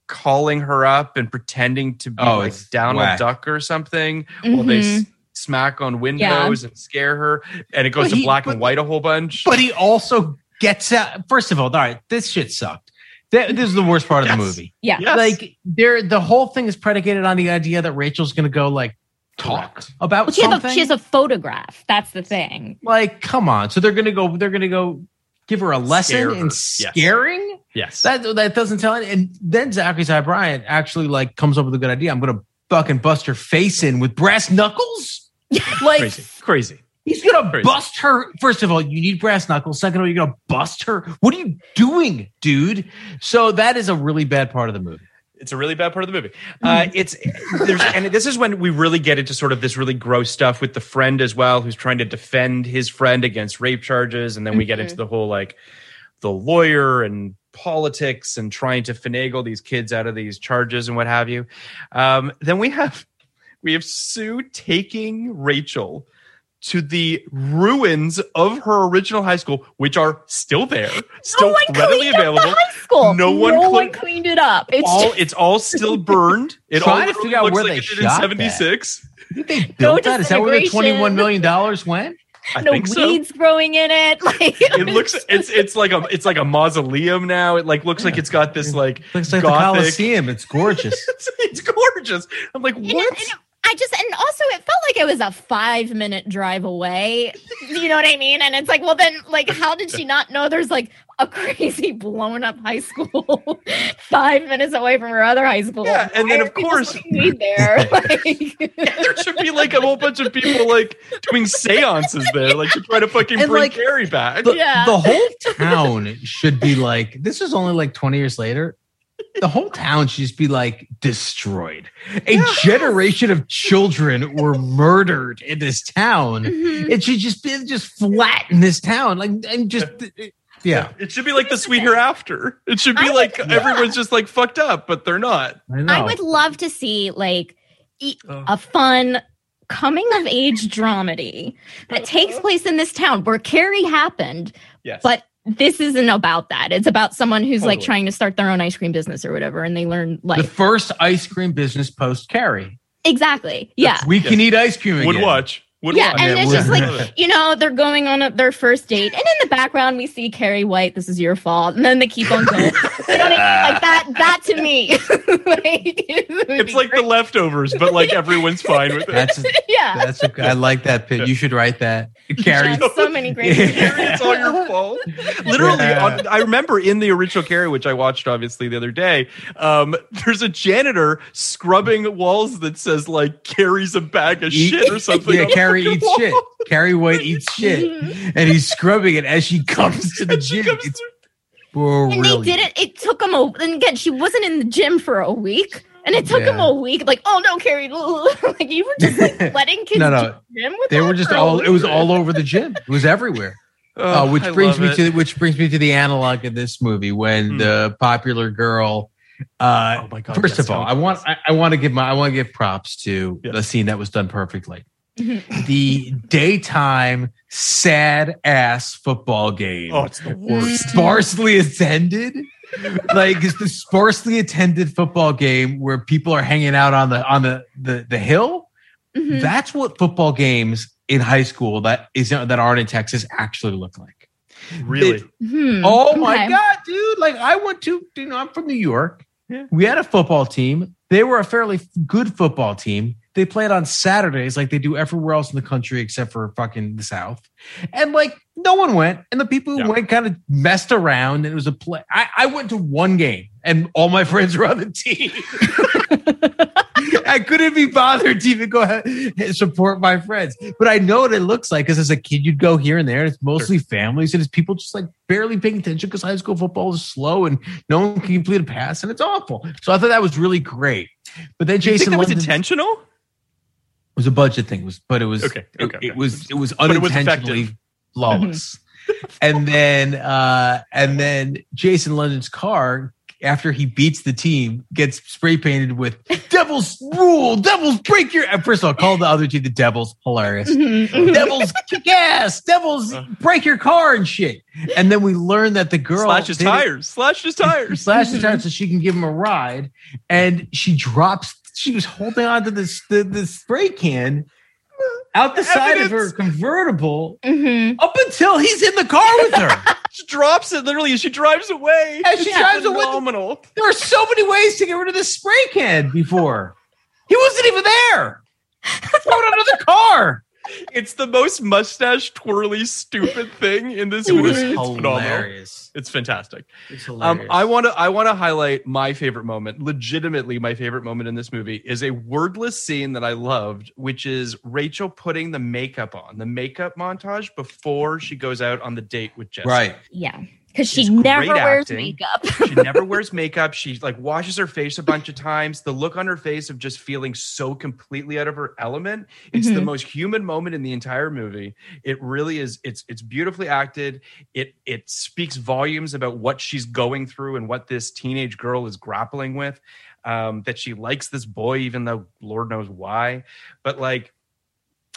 calling her up and pretending to be Oh, like it's Donald whack. Duck or something. Well, they s-. smack on windows and scare her, and it goes But to he- black but- and white a whole bunch. But he also gets out. First of all, all right, this shit sucked. That, this is the worst part of the movie. Yeah. Yes. Like there, the whole thing is predicated on the idea that Rachel's going to go like talk Correct. about Well, she has, a, she has a photograph. That's the thing. like, come on. So they're going to go. They're going to go give her a lesson Scare her. in scaring. yes, That that doesn't tell it. And then Zachery Ty Bryan actually like comes up with a good idea. I'm going to fucking bust her face in with brass knuckles. [laughs] like crazy, crazy. He's gonna Crazy. bust her. First of all, you need brass knuckles. Second of all, you're gonna bust her. What are you doing, dude? So that is a really bad part of the movie. It's a really bad part of the movie. Uh, it's there's and this is when we really get into sort of this really gross stuff with the friend as well, who's trying to defend his friend against rape charges, and then we get into the whole like the lawyer and politics and trying to finagle these kids out of these charges and what have you. Um, then we have we have Sue taking Rachel to the ruins of her original high school, which are still there, still no one readily cleaned up available. the high school. No one no cle- one cleaned it up. It's all just, it's all still burned. [laughs] It Trying all to figure out looks where like they it did in shot that. seventy six. I think they built that. Is that where the twenty-one million dollars went? I no think so. weeds growing in it. [laughs] Like It looks it's it's like a it's like a mausoleum now. It like looks like it's got this like Looks like the. Coliseum. It's gorgeous. It's, [laughs] it's gorgeous. I'm like, And it- what? and it- I just and also it felt like it was a five minute drive away. You know what I mean? And it's like, well, then, like, how did she not know there's like a [laughs] crazy blown up high school [laughs] five minutes away from her other high school? Yeah, and then, of course- smoking there. [laughs] Like, there should be like a whole bunch of people like doing seances there, like to try to fucking And, bring like, Carrie back. The, Yeah. the whole town should be like. This is only like twenty years later. The whole town should just be like destroyed. A generation of children were murdered in this town. mhm. It should just be just flat in this town. Like and just yeah. It should be like the sweet hereafter. It should be I like would- everyone's just like fucked up, but they're not. I know. I would love to see like e- Ugh. a fun coming of age dramedy that takes place in this town where Carrie happened, Yes. but this isn't about that. It's about someone who's like trying to start their own ice cream business or whatever, and they learn like the first ice cream business post Carrie. exactly, yeah. We can eat ice cream again. would watch. Would Yeah, and Yeah, it's just like you know they're going on a, their first date, and in the background we see Carrie White. This is your fault, and then they keep on going. you know what I mean? Like that. That to me, [laughs] like, it it's be like the leftovers, but like everyone's fine with it. That's [laughs] yeah. that's a, I like that pit. You should write that. Carrie. There's so many great. it's all your fault. [laughs] Literally, Yeah. on, I remember in the original Carrie, which I watched obviously the other day. Um, there's a janitor scrubbing walls that says like "Carrie's a bag of shit" or something. Yeah, on the Carrie eats shit. Carrie White eats shit, and he's scrubbing it as she comes to the gym. It's through- and they did it. It took him a. And again, she wasn't in the gym for a week, and it took them Yeah. a week. Like, oh no, Carrie, [laughs] like you were just like [laughs] letting kids No, no. gym with They were just all. It was all over the gym. It was everywhere. [laughs] Oh, Uh, which I brings me it. to which brings me to the analog of this movie when Hmm. the popular girl. Uh, Oh my God, First of all, I want I, I want to give my I want to give props to Yes. the scene that was done perfectly. [laughs] The daytime sad ass football game. Oh, it's the worst. sparsely attended. like it's the sparsely attended football game where people are hanging out on the on the the, the hill. Mhm. That's what football games in high school that is that aren't in Texas actually look like. Really? Hmm. Oh my god, dude! Like I went to, you know, I'm from New York. Yeah. We had a football team. They were a fairly good football team. They played on Saturdays like they do everywhere else in the country except for fucking the South. And like no one went. And the people who Yeah. went kind of messed around and it was a play. I, I went to one game and all my [laughs] friends were on the team. I couldn't be bothered to even go ahead and support my friends. But I know what it looks like because as a kid, you'd go here and there, and it's mostly families, and it's people just like barely paying attention because high school football is slow and no one can complete a pass, and it's awful. So I thought that was really great. But then Do you think Jason that was intentional? It was a budget thing, it was but it was Okay, it- okay, it, was it was But it was unintentionally effective. flawless. [laughs] and then uh and then Jason London's car after he beats the team gets spray painted with Devils rule, Devils break your first of all, call the other team the Devils, hilarious. Mhm, mhm. [laughs] Devils kick ass, Devils break your car and shit. And then we learn that the girl Slash his did tires. Slash his [laughs] tires. slash the tires so she can give him a ride. And she drops, she was holding on to this the, the spray can. out the side of her Evidence. convertible Mhm. up until he's in the car with her. [laughs] She drops it literally as she drives away. As she It's drives away. phenomenal. there are so many ways to get rid of this spray can before. He wasn't even there. Throw it under the car. It's the most mustache twirly stupid thing in this movie. It's phenomenal. hilarious. It's fantastic. It's Um, hilarious. I want to I want to highlight my favorite moment. Legitimately, my favorite moment in this movie is a wordless scene that I loved, which is Rachel putting the makeup on, the makeup montage before she goes out on the date with Jesse. right. Yeah. Because she never wears acting. makeup. [laughs] she never wears makeup. She like washes her face a bunch of times. The look on her face of just feeling so completely out of her element. It's the Mhm. most human moment in the entire movie. It really is. It's it's beautifully acted. It it speaks volumes about what she's going through and what this teenage girl is grappling with. Um, that she likes this boy, even though Lord knows why. But like,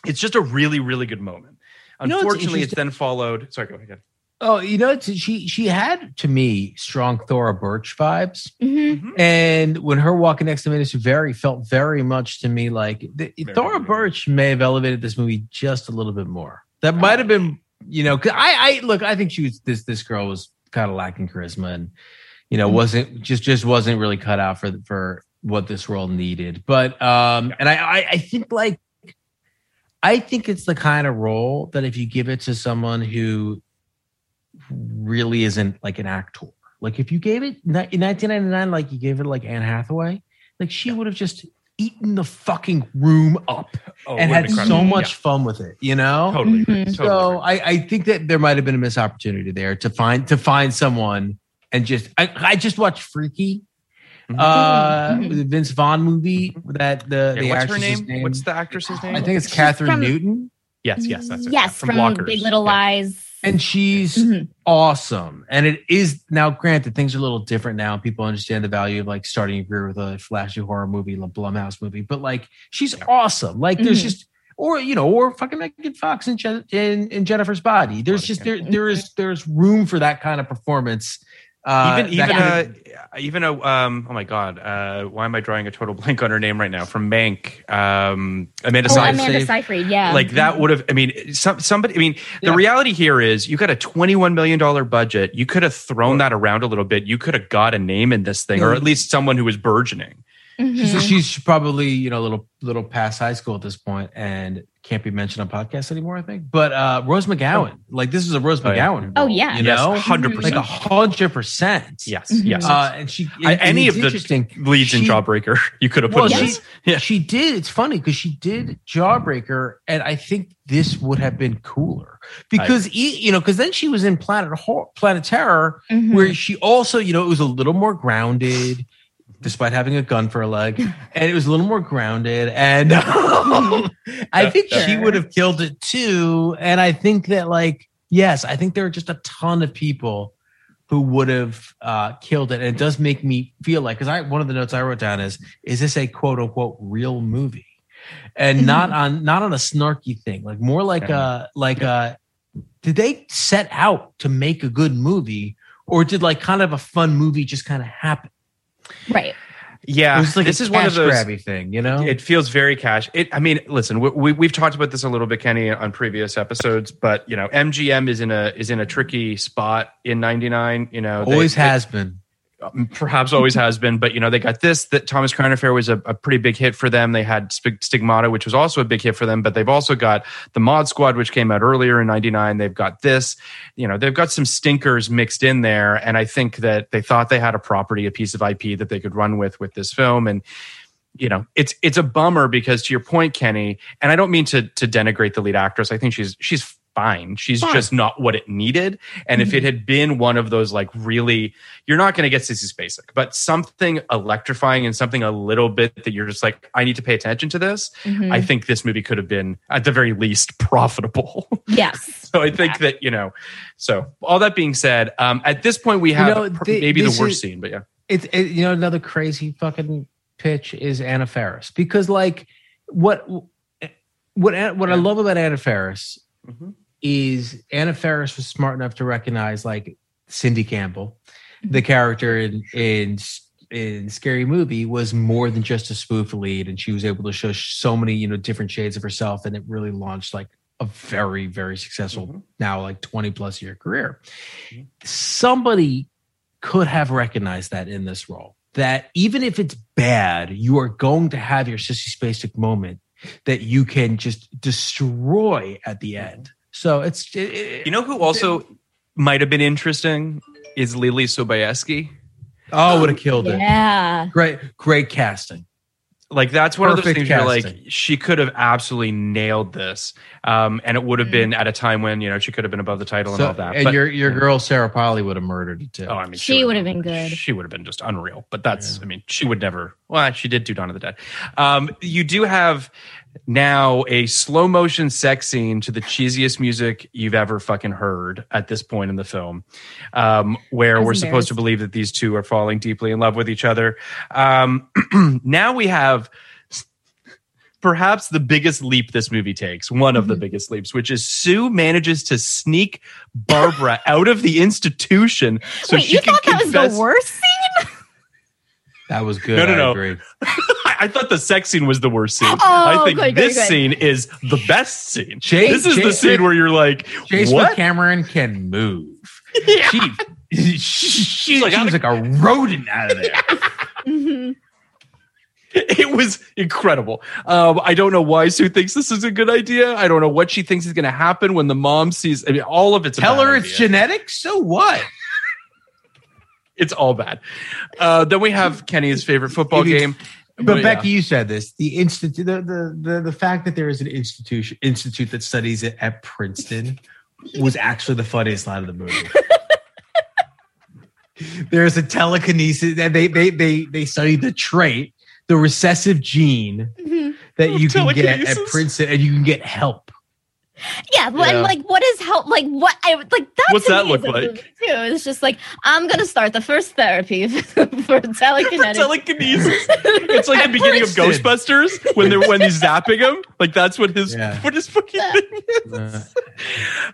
it's just a really really good moment. You know what's Unfortunately, it's then followed. Sorry, go ahead. Oh, you know, it's, she she had to me strong Thora Birch vibes, Mhm. and when her walking next to Mena Suvari felt very much to me like the, Thora Birch may have elevated this movie just a little bit more. That might have been, you know, 'cause I I look, I think she was this this girl was kind of lacking charisma and you know wasn't just just wasn't really cut out for for what this role needed. But um, and I I, I think like. I think it's the kind of role that if you give it to someone who really isn't like an actor. Like if you gave it in 1999, like you gave it like Anne Hathaway, like she would have just eaten the fucking room up Oh, and had so incredible. much fun with it. You know, Totally. agree. Mhm. Totally. so I, I think that there might have been a missed opportunity there to find to find someone and just I, I just watched Freaky, Mhm. uh, Mhm. the Vince Vaughn movie that the Yeah, the what's her actress's name? What's the actress's name? I think it's She's Kathryn from- Newton, yes, yes, that's it. yes, from, Blockers. Big Little Yeah. Lies. And she's Mhm. awesome. And it is now granted things are a little different now. People understand the value of like starting a career with a flashy horror movie, a Blumhouse movie, but like she's awesome. Like there's Mhm. just or you know, or fucking Megan Fox in, Je- in in Jennifer's body. There's just there there is there's room for that kind of performance. Uh, even even kind a even a um oh my god uh why am I drawing a total blank on her name right now from Mank um Amanda Oh, Seyfried. Amanda Seyfried. Yeah. like that would have i mean some somebody i mean the reality here is you got a 21 million dollar budget you could have thrown that around a little bit you could have got a name in this thing or at least someone who was burgeoning Mhm. She's, she's probably you know a little little past high school at this point and can't be mentioned on podcasts anymore. I think, but uh Rose McGowan, like this is a Rose Oh, yeah. McGowan. Oh, role, yeah. you yes know, 100% like a hundred percent. yes Mhm. yes Uh, and she I- and any of the interesting. leads in jawbreaker [laughs] you could have put Well, in she, this yeah she did. It's funny because she did Jawbreaker, and I think this would have been cooler because e- you know because then she was in Planet Hor- Planet Terror, Mhm. where she also you know it was a little more grounded. Despite having a gun for a leg, and it was a little more grounded, and um, [laughs] I think she would have killed it too. And I think that, like, yes, I think there are just a ton of people who would have uh, killed it. And it does make me feel like because I one of the notes I wrote down is is this a quote unquote real movie, and not on not on a snarky thing, like more like a like a did they set out to make a good movie or did like kind of a fun movie just kind of happen? Right. yeah it was like this a is one of cash those grabby thing, you know? It feels very cash. It. I mean, listen, we, we, we've talked about this a little bit, Kenny, on previous episodes. But you know, MGM is in a is in a tricky spot in '99. You know, Always they- has been. Um, perhaps always has been. But you know, they got this. That Thomas Crown Affair was a, a pretty big hit for them. They had Stigmata, which was also a big hit for them. But they've also got the Mod Squad, which came out earlier in '99. They've got this. You know, they've got some stinkers mixed in there. And I think that they thought they had a property, a piece of IP that they could run with with this film. And you know, it's it's a bummer because to your point, Kenny, and I don't mean to to denigrate the lead actress. I think she's she's fine. She's Fine. just not what it needed. And if it had been one of those like really, you're not going to get Sissy Spacek, but something electrifying and something a little bit that you're just like, I need to pay attention to this. Mhm. I think this movie could have been at the very least profitable. [laughs] yes. so I think that you know. So all that being said, um, at this point we have know, pr- thi- maybe the worst is- scene, but yeah. it's it, you know another crazy fucking pitch is Anna Faris because like what what what I love about Anna Faris Mhm. Is Anna Faris was smart enough to recognize like Cindy Campbell, Mm-hmm. the character in in in Scary Movie was more than just a spoof lead, and she was able to show so many you know different shades of herself, and it really launched like a very very successful now like twenty plus year career. Somebody could have recognized that in this role. That even if it's bad, you are going to have your sissy spacek moment that you can just destroy at the end. So it's You know who also might have been interesting is Leelee Sobieski. oh, would have killed it. Yeah. Great, great casting. Like that's one of those things you're like she could have absolutely nailed this, um, and it would have been at a time when you know she could have been above the title and all that. and But- your your girl Sarah Polley would have murdered it too. oh, I mean, She would have been good. She would have been just unreal. But that's, I mean, she would never. Well, she did do Dawn of the Dead. Um, you do have now a slow motion sex scene to the cheesiest music you've ever fucking heard at this point in the film, um, where we're supposed to believe that these two are falling deeply in love with each other. Um, [clears throat] now we have perhaps the biggest leap this movie takes, one of the Mm-hmm. biggest leaps, which is Sue manages to sneak Barbara [laughs] out of the institution so Wait, she you can thought that was the worst scene? That was good. No, no, I no. [laughs] agree. I, I thought the sex scene was the worst scene. Oh, I think good, good, this good. scene is the best scene. Chase- this is the Chase- scene where you're like, Chase what? Cameron can move. [laughs] She, she, she, like, she was like a rodent out of there. [laughs] It was incredible. Um, I don't know why Sue thinks this is a good idea. I don't know what she thinks is going to happen when the mom sees. I mean, all of it's a Tell bad her it's genetic. So what? [laughs] It's all bad. Uh, then we have Kenny's favorite football game. But yeah. Becky, you said this. The institute, the, the the the fact that there is an institution institute that studies it at Princeton was actually the funniest line of the movie. [laughs] There's a telekinesis, and they they they they study the trait, the recessive gene Mhm. that you can get at Princeton, and you can get help. Yeah, Yeah. and like, what is help? Like, what? I like that. What's to that look like? Too. It's just like I'm gonna start the first therapy [laughs] for [laughs] telekinetic. telekinesis. [laughs] It's like the beginning of Ghostbusters when they're when he's zapping him. Like that's what his Yeah. what his fucking thing is.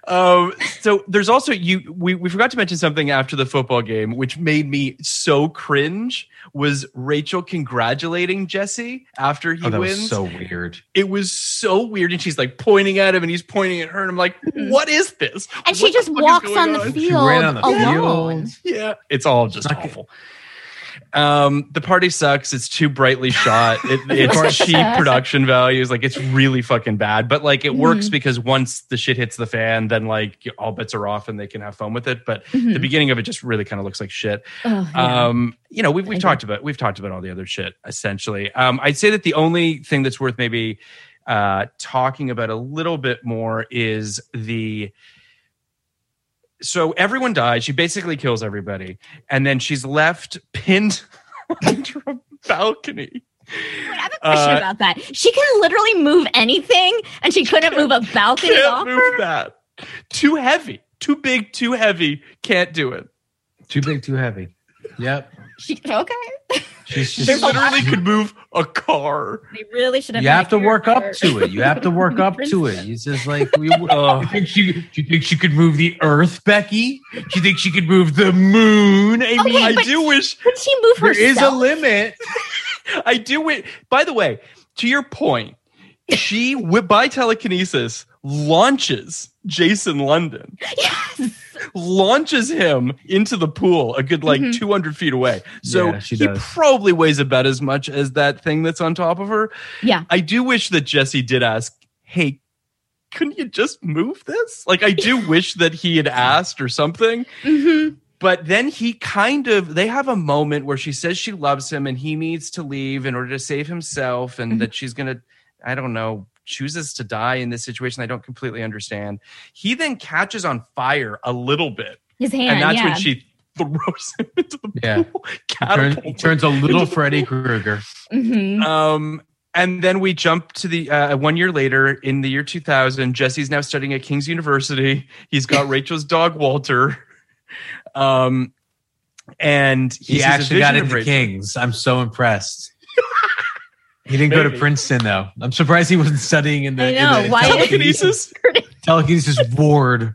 Um, so there's also you we, we forgot to mention something after the football game, which made me so cringe was Rachel congratulating Jesse after he Oh, that wins. was so weird. it was so weird. And she's like pointing at him and he's pointing at her. And I'm like, what is this? and she What just walks on the on? She field ran on the alone. field. Yeah, it's all just Not good. awful. Um, the party sucks. It's too brightly shot. It, [laughs] it's Party cheap production values. Like it's really fucking bad. But like it works Mhm. because once the shit hits the fan, then like all bets are off and they can have fun with it. But Mhm. the beginning of it just really kind of looks like shit. Oh, yeah. Um, you know, we've we've I talked about we've talked about all the other shit essentially. Um, I'd say that the only thing that's worth maybe uh talking about a little bit more is the so everyone dies. She basically kills everybody, and then she's left pinned [laughs] under a balcony. Wait, I have a question uh, about that. She can literally move anything, and she couldn't move a balcony Can't off move her. that. Too heavy. Too big. Too heavy. Can't do it. Too big, too heavy. Yep. [laughs] She, okay, She's She [laughs] just There's literally could move a car. they really should have. you have to work up to it. You have to work up to it. [laughs] It's just like we, Oh. you think she, do you think she could move the Earth, Becky? Do you think she could move the Moon? I mean, Okay, I do wish Could she move there herself? is a limit. I do wait. By the way, to your point, she by telekinesis launches Jason London, Yes. Launches him into the pool a good like Mhm. 200 feet away. So Yeah, she he does. probably weighs about as much as that thing that's on top of her. Yeah. I do wish that Jesse did ask, "Hey, couldn't you just move this?" Like I do [laughs] wish that he had asked or something. hmm But then he kind of they have a moment where she says she loves him and he needs to leave in order to save himself and that she's going to I don't know chooses to die in this situation I don't completely understand. He then catches on fire a little bit His hand. and that's yeah. when she throws him [laughs] into the Yeah. pool. Turn, catapults he turns a little Freddy pool. Krueger. Mhm. Um, and then we jump to the uh, one year later in the year 2000. Jesse's now studying at King's University. He's got [laughs] Rachel's dog Walter. Um, and He, sees a actually got into Rachel. Kings. I'm so impressed. [laughs] he didn't go to Princeton though. I'm surprised he wasn't studying in the, I in know, the why- Telekinesis. telekinesis ward.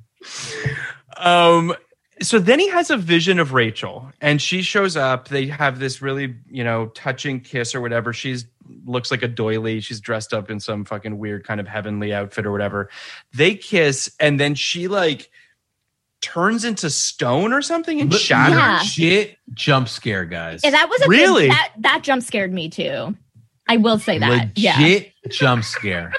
Um, so then he has a vision of Rachel, and she shows up. They have this really, you know, touching kiss or whatever. She's looks like a doily. She's dressed up in some fucking weird kind of heavenly outfit or whatever. They kiss, and then she like turns into stone or something and shatters. Yeah. Legit jump scare, guys. Yeah, that was a Really? Good, that, that jump scared me too. I will say that. Legit Yeah. jump scare.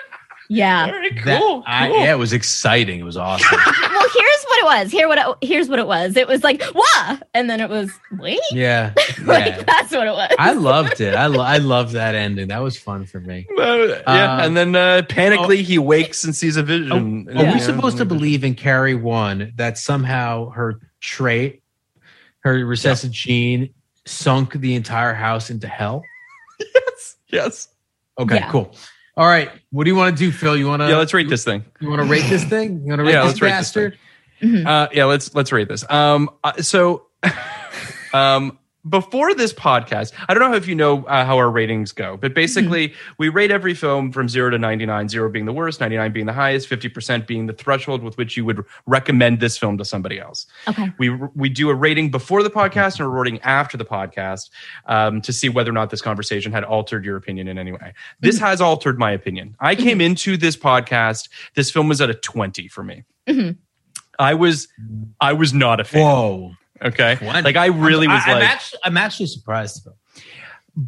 Yeah. Very That- cool. I- yeah, it was exciting. It was awesome. [laughs] Well, here's what it was. Here what it, here's what it was. It was like, wah! And then it was, wait. yeah. [laughs] like yeah. that's what it was. I loved it. I, lo- I loved that ending. That was fun for me. [laughs] Uh, yeah, Uh, and then uh, panically he wakes and sees a vision. Are, And, are you we know, supposed to believe in Carrie one that somehow her trait, her recessive gene, sunk the entire house into hell? Yes. Yes. Okay, Yeah. cool. All right, what do you want to do, Phil? You want to? Yeah, let's rate this thing. You want to rate this thing? You want to rate Yeah, this let's rate this bastard? Uh, yeah, let's let's rate this. Um, uh, so, [laughs] um, before this podcast, I don't know if you know uh, how our ratings go, but basically we rate every film from zero to ninety nine. Zero being the worst, ninety nine being the highest, fifty percent being the threshold with which you would recommend this film to somebody else. okay. We we do a rating before the podcast and a rating after the podcast um, to see whether or not this conversation had altered your opinion in any way. This has altered my opinion. I came into this podcast. This film was at a twenty for me. Mhm. I was I was not a fan. Whoa! Okay, 20. like I really was I, like, actually, I'm actually surprised.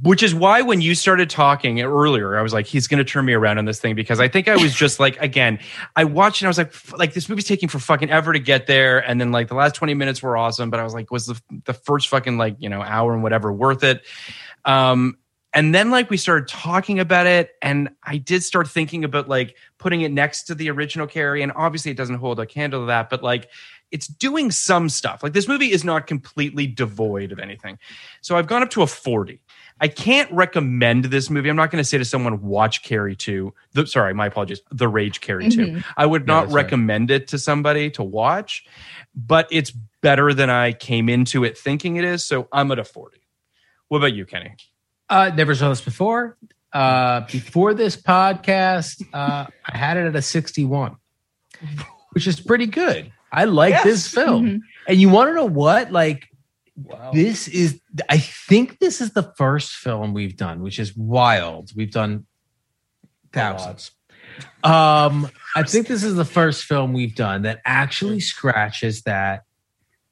Which is why when you started talking earlier, I was like, he's going to turn me around on this thing because I think I was just like, again, I watched and I was like, like this movie's taking for fucking ever to get there, and then like the last twenty minutes were awesome, but I was like, was the the first fucking like you know hour and whatever worth it? Um, and then like we started talking about it, and I did start thinking about like putting it next to the original Carrie, and obviously it doesn't hold a candle to that, but like it's doing some stuff. Like this movie is not completely devoid of anything. So I've gone up to a 40. I can't recommend this movie. I'm not going to say to someone, watch Carrie 2. The, sorry, my apologies. The Rage Carrie 2. Mhm. I would Yeah, not that's right. recommend it to somebody to watch, but it's better than I came into it thinking it is. So I'm at a 40. What about you, Kenny? Uh, never saw this before. Uh, before this podcast, uh, I had it at a 61, which is pretty good. I like this film. Mhm. And you want to know what? Like, this is, I think this is the first film we've done, which is wild. We've done thousands. Um, I think this is the first film we've done that actually scratches that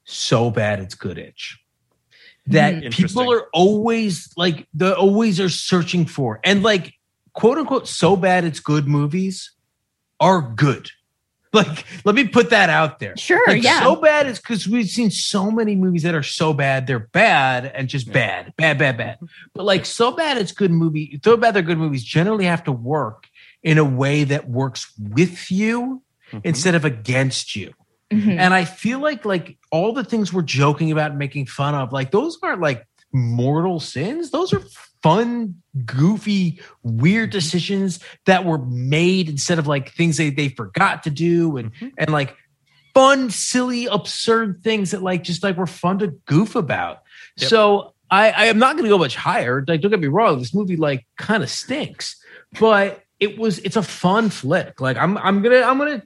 so bad it's good itch. That Mhm. People are always like, they always are searching for. And like, quote unquote, so bad it's good movies are good. [laughs] Like, let me put that out there. Sure, Like, yeah. So bad is because we've seen so many movies that are so bad they're bad and just bad, bad, bad, bad. But like, so bad it's good movie. So bad they're good movies generally have to work in a way that works with you Mhm. instead of against you. Mhm. And I feel like like all the things we're joking about and making fun of, like those aren't like mortal sins. Those are fun, goofy, weird mm-hmm. decisions that were made instead of like things they, they forgot to do and mm-hmm. and like fun, silly, absurd things that like just like were fun to goof about. Yep. So I, I am not gonna go much higher. Like, don't get me wrong, this movie like kind of stinks, but it was it's a fun flick. Like I'm I'm gonna I'm gonna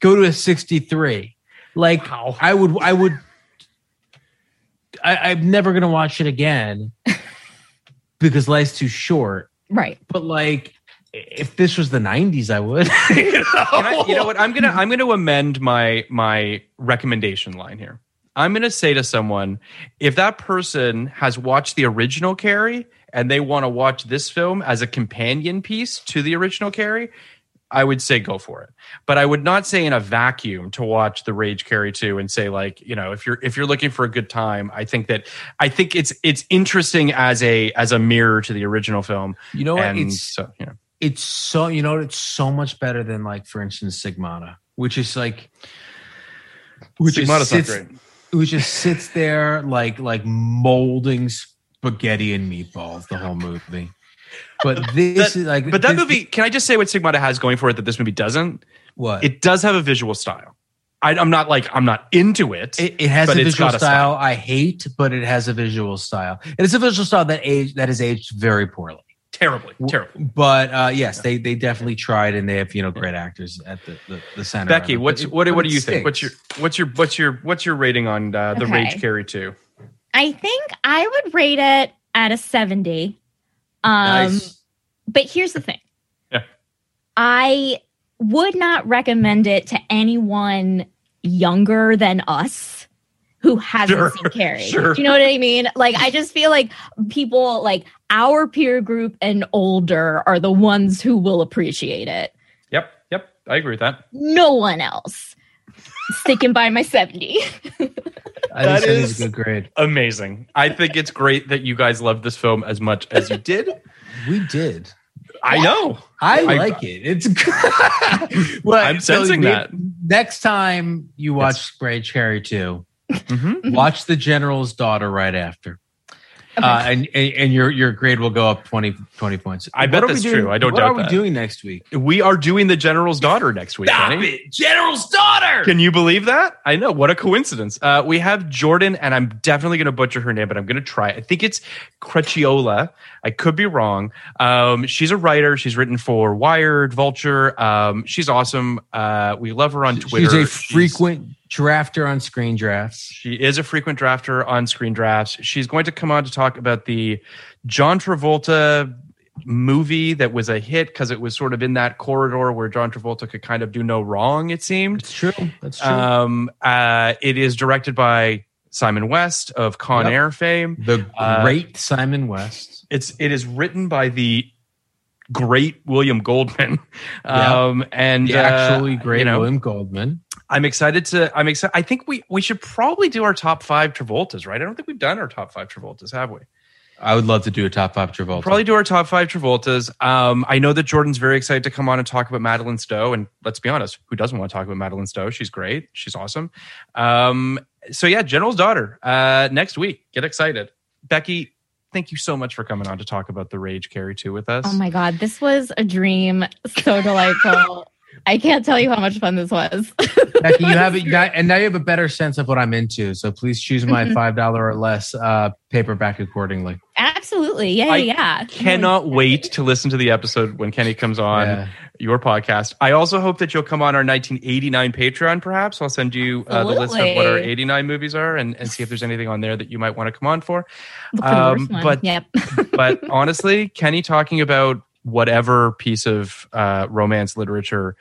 go to a 63. Like I would I would I, I'm never gonna watch it again because life's too short. Right. But like if this was the 90s, I would. [laughs] you, know? I- you know what? I'm gonna I'm gonna amend my my recommendation line here. I'm gonna say to someone, if that person has watched the original Carrie and they want to watch this film as a companion piece to the original Carrie, I would say go for it. But I would not say in a vacuum to watch the Rage Carrie 2 and say like, you know, if you're if you're looking for a good time, I think that I think it's it's interesting as a as a mirror to the original film. You know what? And It's so, you know. it's so you know it's so much better than like for instance Stigmata, which is like which just Stigmata's not sits- great. Which just sits there like like molding spaghetti and meatballs the whole movie. But this is like But that this- movie, can I just say what Stigmata has going for it that this movie doesn't? what It does have a visual style. I, I'm not like I'm not into it. It, it has but a it's visual got a style, I hate, but it has a visual style. And it's a visual style that age that is aged very poorly. terribly, terribly. But uh, yes, they they definitely tried, and they have you know great actors at the the, the center. Becky, what's it- what but what do it you think? What's your what's your what's your what's your rating on uh, the Okay. Rage Carrie two? I think I would rate it at a 70. Um, Nice. But here's the thing Yeah. I would not recommend it to anyone younger than us who hasn't Sure, seen Carrie. sure. Do you know what I mean? Like, I just feel like people like our peer group and older are the ones who will appreciate it. Yep, yep, I agree with that. No one else. Sticking by my 70. [laughs] I That think is- is a good grade. Amazing. I think it's great that you guys loved this film as much as you did. We did. I know. I I- like it. It's good. [laughs] well, I'm sensing we- that. Next time you watch Rage Carrie 2, Mhm. watch The General's Daughter right after. Uh, and, and and your your grade will go up 20, 20 points. I What bet are we that's doing- true. I don't what doubt What are we that. doing next week? We are doing the General's daughter next week. Kenny. it, General's daughter. Can you believe that? I know. What a coincidence. Uh, we have Jordan, and I'm definitely going to butcher her name, but I'm going to try. I think it's Crecchiola. I could be wrong. Um, she's a writer. She's written for Wired, Vulture. Um, she's awesome. Uh, we love her on Twitter. She's a frequent drafter on Screen Drafts. She is a frequent drafter on Screen Drafts. She's going to come on to talk about the John Travolta movie that was a hit because it was sort of in that corridor where John Travolta could kind of do no wrong, it seemed. It's true. That's true. Um, uh, it is directed by Simon West of Con Yep. Air fame. the uh, great Simon West. It's it is written by the great William Goldman, um, and The uh, actually great you know, William Goldman. I'm excited to. I'm excited. I think we we should probably do our top five Travoltas, right? I don't think we've done our top five Travoltas, have we? I would love to do a top five Travolta. Probably do our top five Travoltas. Um, I know that Jordan's very excited to come on and talk about Madeleine Stowe. And let's be honest, who doesn't want to talk about Madeleine Stowe? She's great. She's awesome. Um, so yeah, General's daughter uh, next week. Get excited, Becky. Thank you so much for coming on to talk about the Rage Carrie Two with us. Oh my God, this was a dream. So delightful. [laughs] I can't tell you how much fun this was. Becky, you [laughs] have it, you got, and now you have a better sense of what I'm into. So please choose my five dollar or less uh, paperback accordingly. Absolutely. Yeah, I yeah. Cannot wait to listen to the episode when Kenny comes on Yeah. your podcast. I also hope that you'll come on our 1989 Patreon. Perhaps I'll send you uh, the list of what our 89 movies are, and, and see if there's anything on there that you might want to come on for. Look for the Um, but- yep. but [laughs] honestly, Kenny talking about whatever piece of uh, romance literature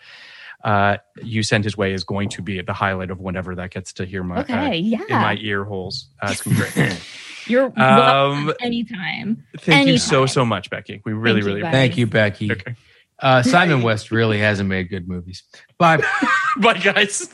uh, you send his way is going to be at the highlight of whenever that gets to hear my Okay. uh, yeah. in my ear holes. Uh, it's gonna be great. [laughs] You're Um, welcome anytime. Thank you so so much, Becky. We really Thank you, really. Thank you, Becky. Okay. Uh, Simon [laughs] West really hasn't made good movies. Bye. [laughs] Bye, guys.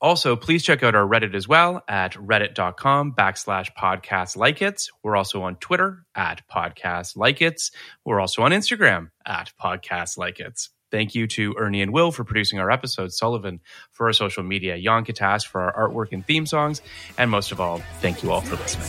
Also, please check out our Reddit as well at reddit.com backslash podcast like it. We're also on Twitter at podcast like it. We're also on Instagram at podcast like it. Thank you to Ernie and Will for producing our episodes, Sullivan for our social media, Jan Katas for our artwork and theme songs, and most of all, thank you all for listening.